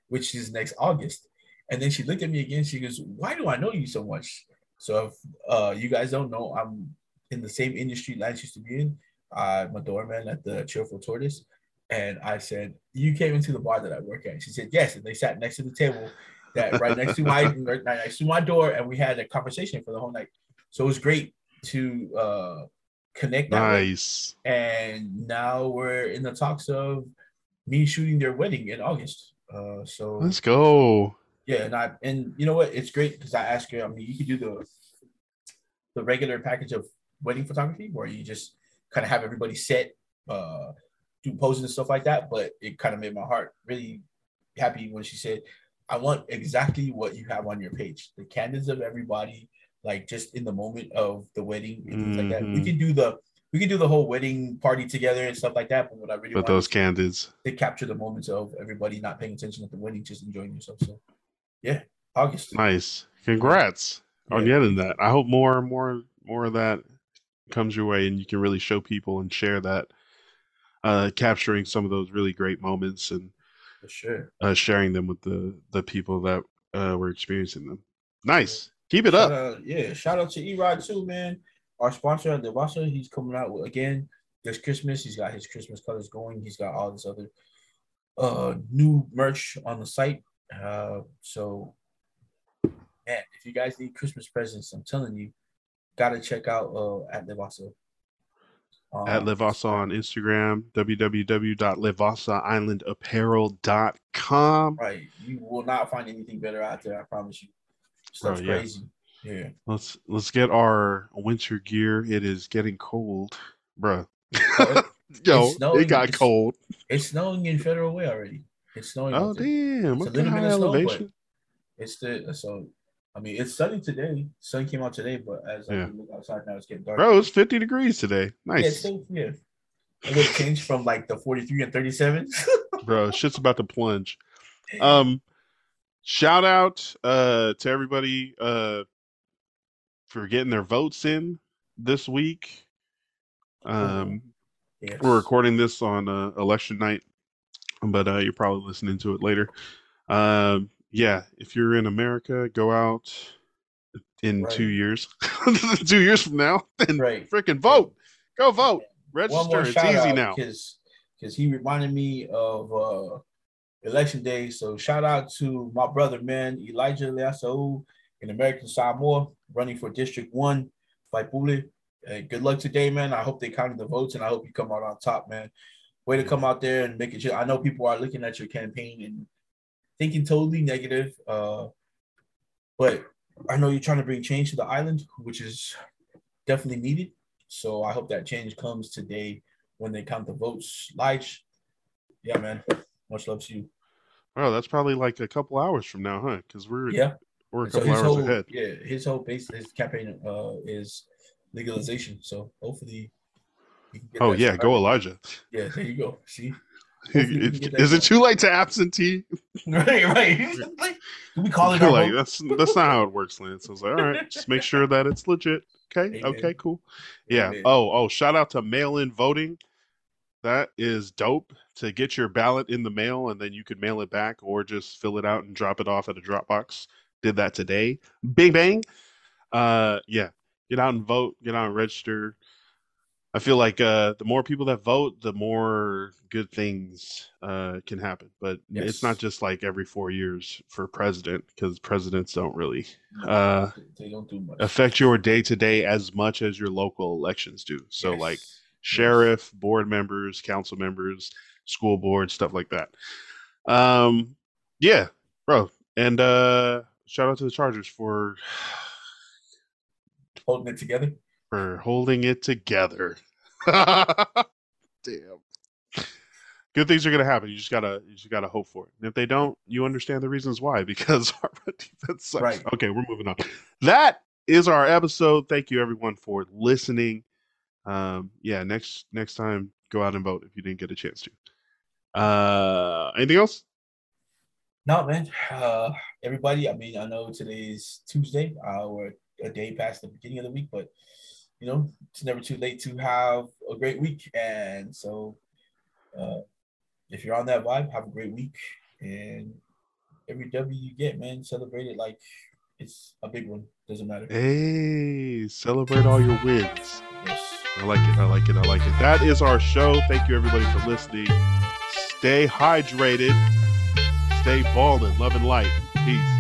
which is next August." And then she looked at me again. She goes, "Why do I know you so much?" So if uh, you guys don't know, I'm in the same industry Lance used to be in. I'm a doorman at the Cheerful Tortoise. And I said, You came into the bar that I work at. She said, Yes. And they sat next to the table that right next to my right next to my door, and we had a conversation for the whole night. So it was great to uh connect. Nice. And now we're in the talks of me shooting their wedding in August. Uh so let's go. Yeah, and I and you know what? It's great because I asked her. I mean, you could do the the regular package of wedding photography where you just kind of have everybody set, uh, do poses and stuff like that. But it kind of made my heart really happy when she said, "I want exactly what you have on your page: the candidates of everybody, like just in the moment of the wedding and things like that. We Mhm. can do the we can do the whole wedding party together and stuff like that. But what I really But want those candids. to capture the moments of everybody not paying attention at the wedding, just enjoying yourself. So, yeah, August. Nice. Congrats on getting that. I hope more and more more of that comes your way and you can really show people and share that. Uh capturing some of those really great moments and sure. uh sharing them with the the people that uh were experiencing them. Nice. Keep it Shout up. out, yeah, shout out to Erod too, man. Our sponsor at Devasa, he's coming out with again this Christmas. He's got his Christmas colors going. He's got all this other uh new merch on the site. Uh so man, if you guys need Christmas presents, I'm telling you, gotta check out uh at Devasa. Um, At Livasa on Instagram, www.livassaislandapparel.com. Right. You will not find anything better out there, I promise you. Stuff's Oh, yeah. crazy. Yeah. Let's let's get our winter gear. It is getting cold, bruh. Yo, snowing. it got It's- cold. It's snowing in Federal Way already. It's snowing. Oh damn! It's a What little kind bit of of snow, but- elevation? It's the so I mean it's sunny today. Sun came out today, but as Yeah. I look outside now, it's getting dark. Bro, it's 50 degrees today. yeah, it's Nice, still yeah. It would change from like the 43 and 37. bro. Shit's about to plunge. Um, shout out uh to everybody uh for getting their votes in this week. Um, yes. we're recording this on uh, election night, but uh, you're probably listening to it later. Um, yeah, if you're in America, go out in two years, two years from now, and Right. freaking vote. Go vote. Register. It's easy now. because because he reminded me of uh election day. So shout out to my brother, man, Elijah Leasau in American Samoa, running for District One, Faipule. Uh, good luck today, man. I hope they counted the votes and I hope you come out on top, man. Way to come out there and make it. I know people are looking at your campaign and thinking totally negative. Uh, but I know you're trying to bring change to the island, which is definitely needed. So I hope that change comes today when they count the votes. Lige, yeah, man. Much love to you. Oh, that's probably like a couple hours from now, huh? Because we're Yeah. we're a so couple his hours whole ahead. yeah, his whole base his campaign uh is legalization. So hopefully we can get Oh yeah, started. go Elijah. Yeah, there you go. See? Hopefully we can get that Is it too late to absentee? right, right. we call it like that's that's not how it works, Lance. I was like, all right, just make sure that it's legit. Okay, Amen. okay, cool. Yeah. Amen. Oh, oh, shout out to mail-in voting. That is dope to get your ballot in the mail and then you could mail it back or just fill it out and drop it off at a Dropbox. Did that today. Bing bang. Uh yeah. Get out and vote, get out and register. I feel like uh the more people that vote, the more good things uh can happen. But it's not just like every 4 years for president because presidents don't really uh they don't do much. affect your day to day as much as your local elections do. So like Yes. sheriff, board members, council members, school board, stuff like that. Um, yeah, bro. And uh, shout out to the Chargers for holding it together. For holding it together. Damn. Good things are gonna happen. You just gotta you just gotta hope for it. And if they don't, you understand the reasons why because our defense sucks. Right. Okay, we're moving on. That is our episode. Thank you everyone for listening. Um, yeah, next next time go out and vote if you didn't get a chance to. Uh anything else? No, man. Uh, everybody, I mean, I know today's Tuesday. Uh, we're a day past the beginning of the week, but you know, it's never too late to have a great week. And so, uh, if you're on that vibe, have a great week. And every W you get, man, celebrate it like it's a big one. Doesn't matter. Hey, celebrate all your wins. Yes. I like it. I like it. I like it. That is our show. Thank you everybody for listening. Stay hydrated. Stay balling. Love and light. Peace.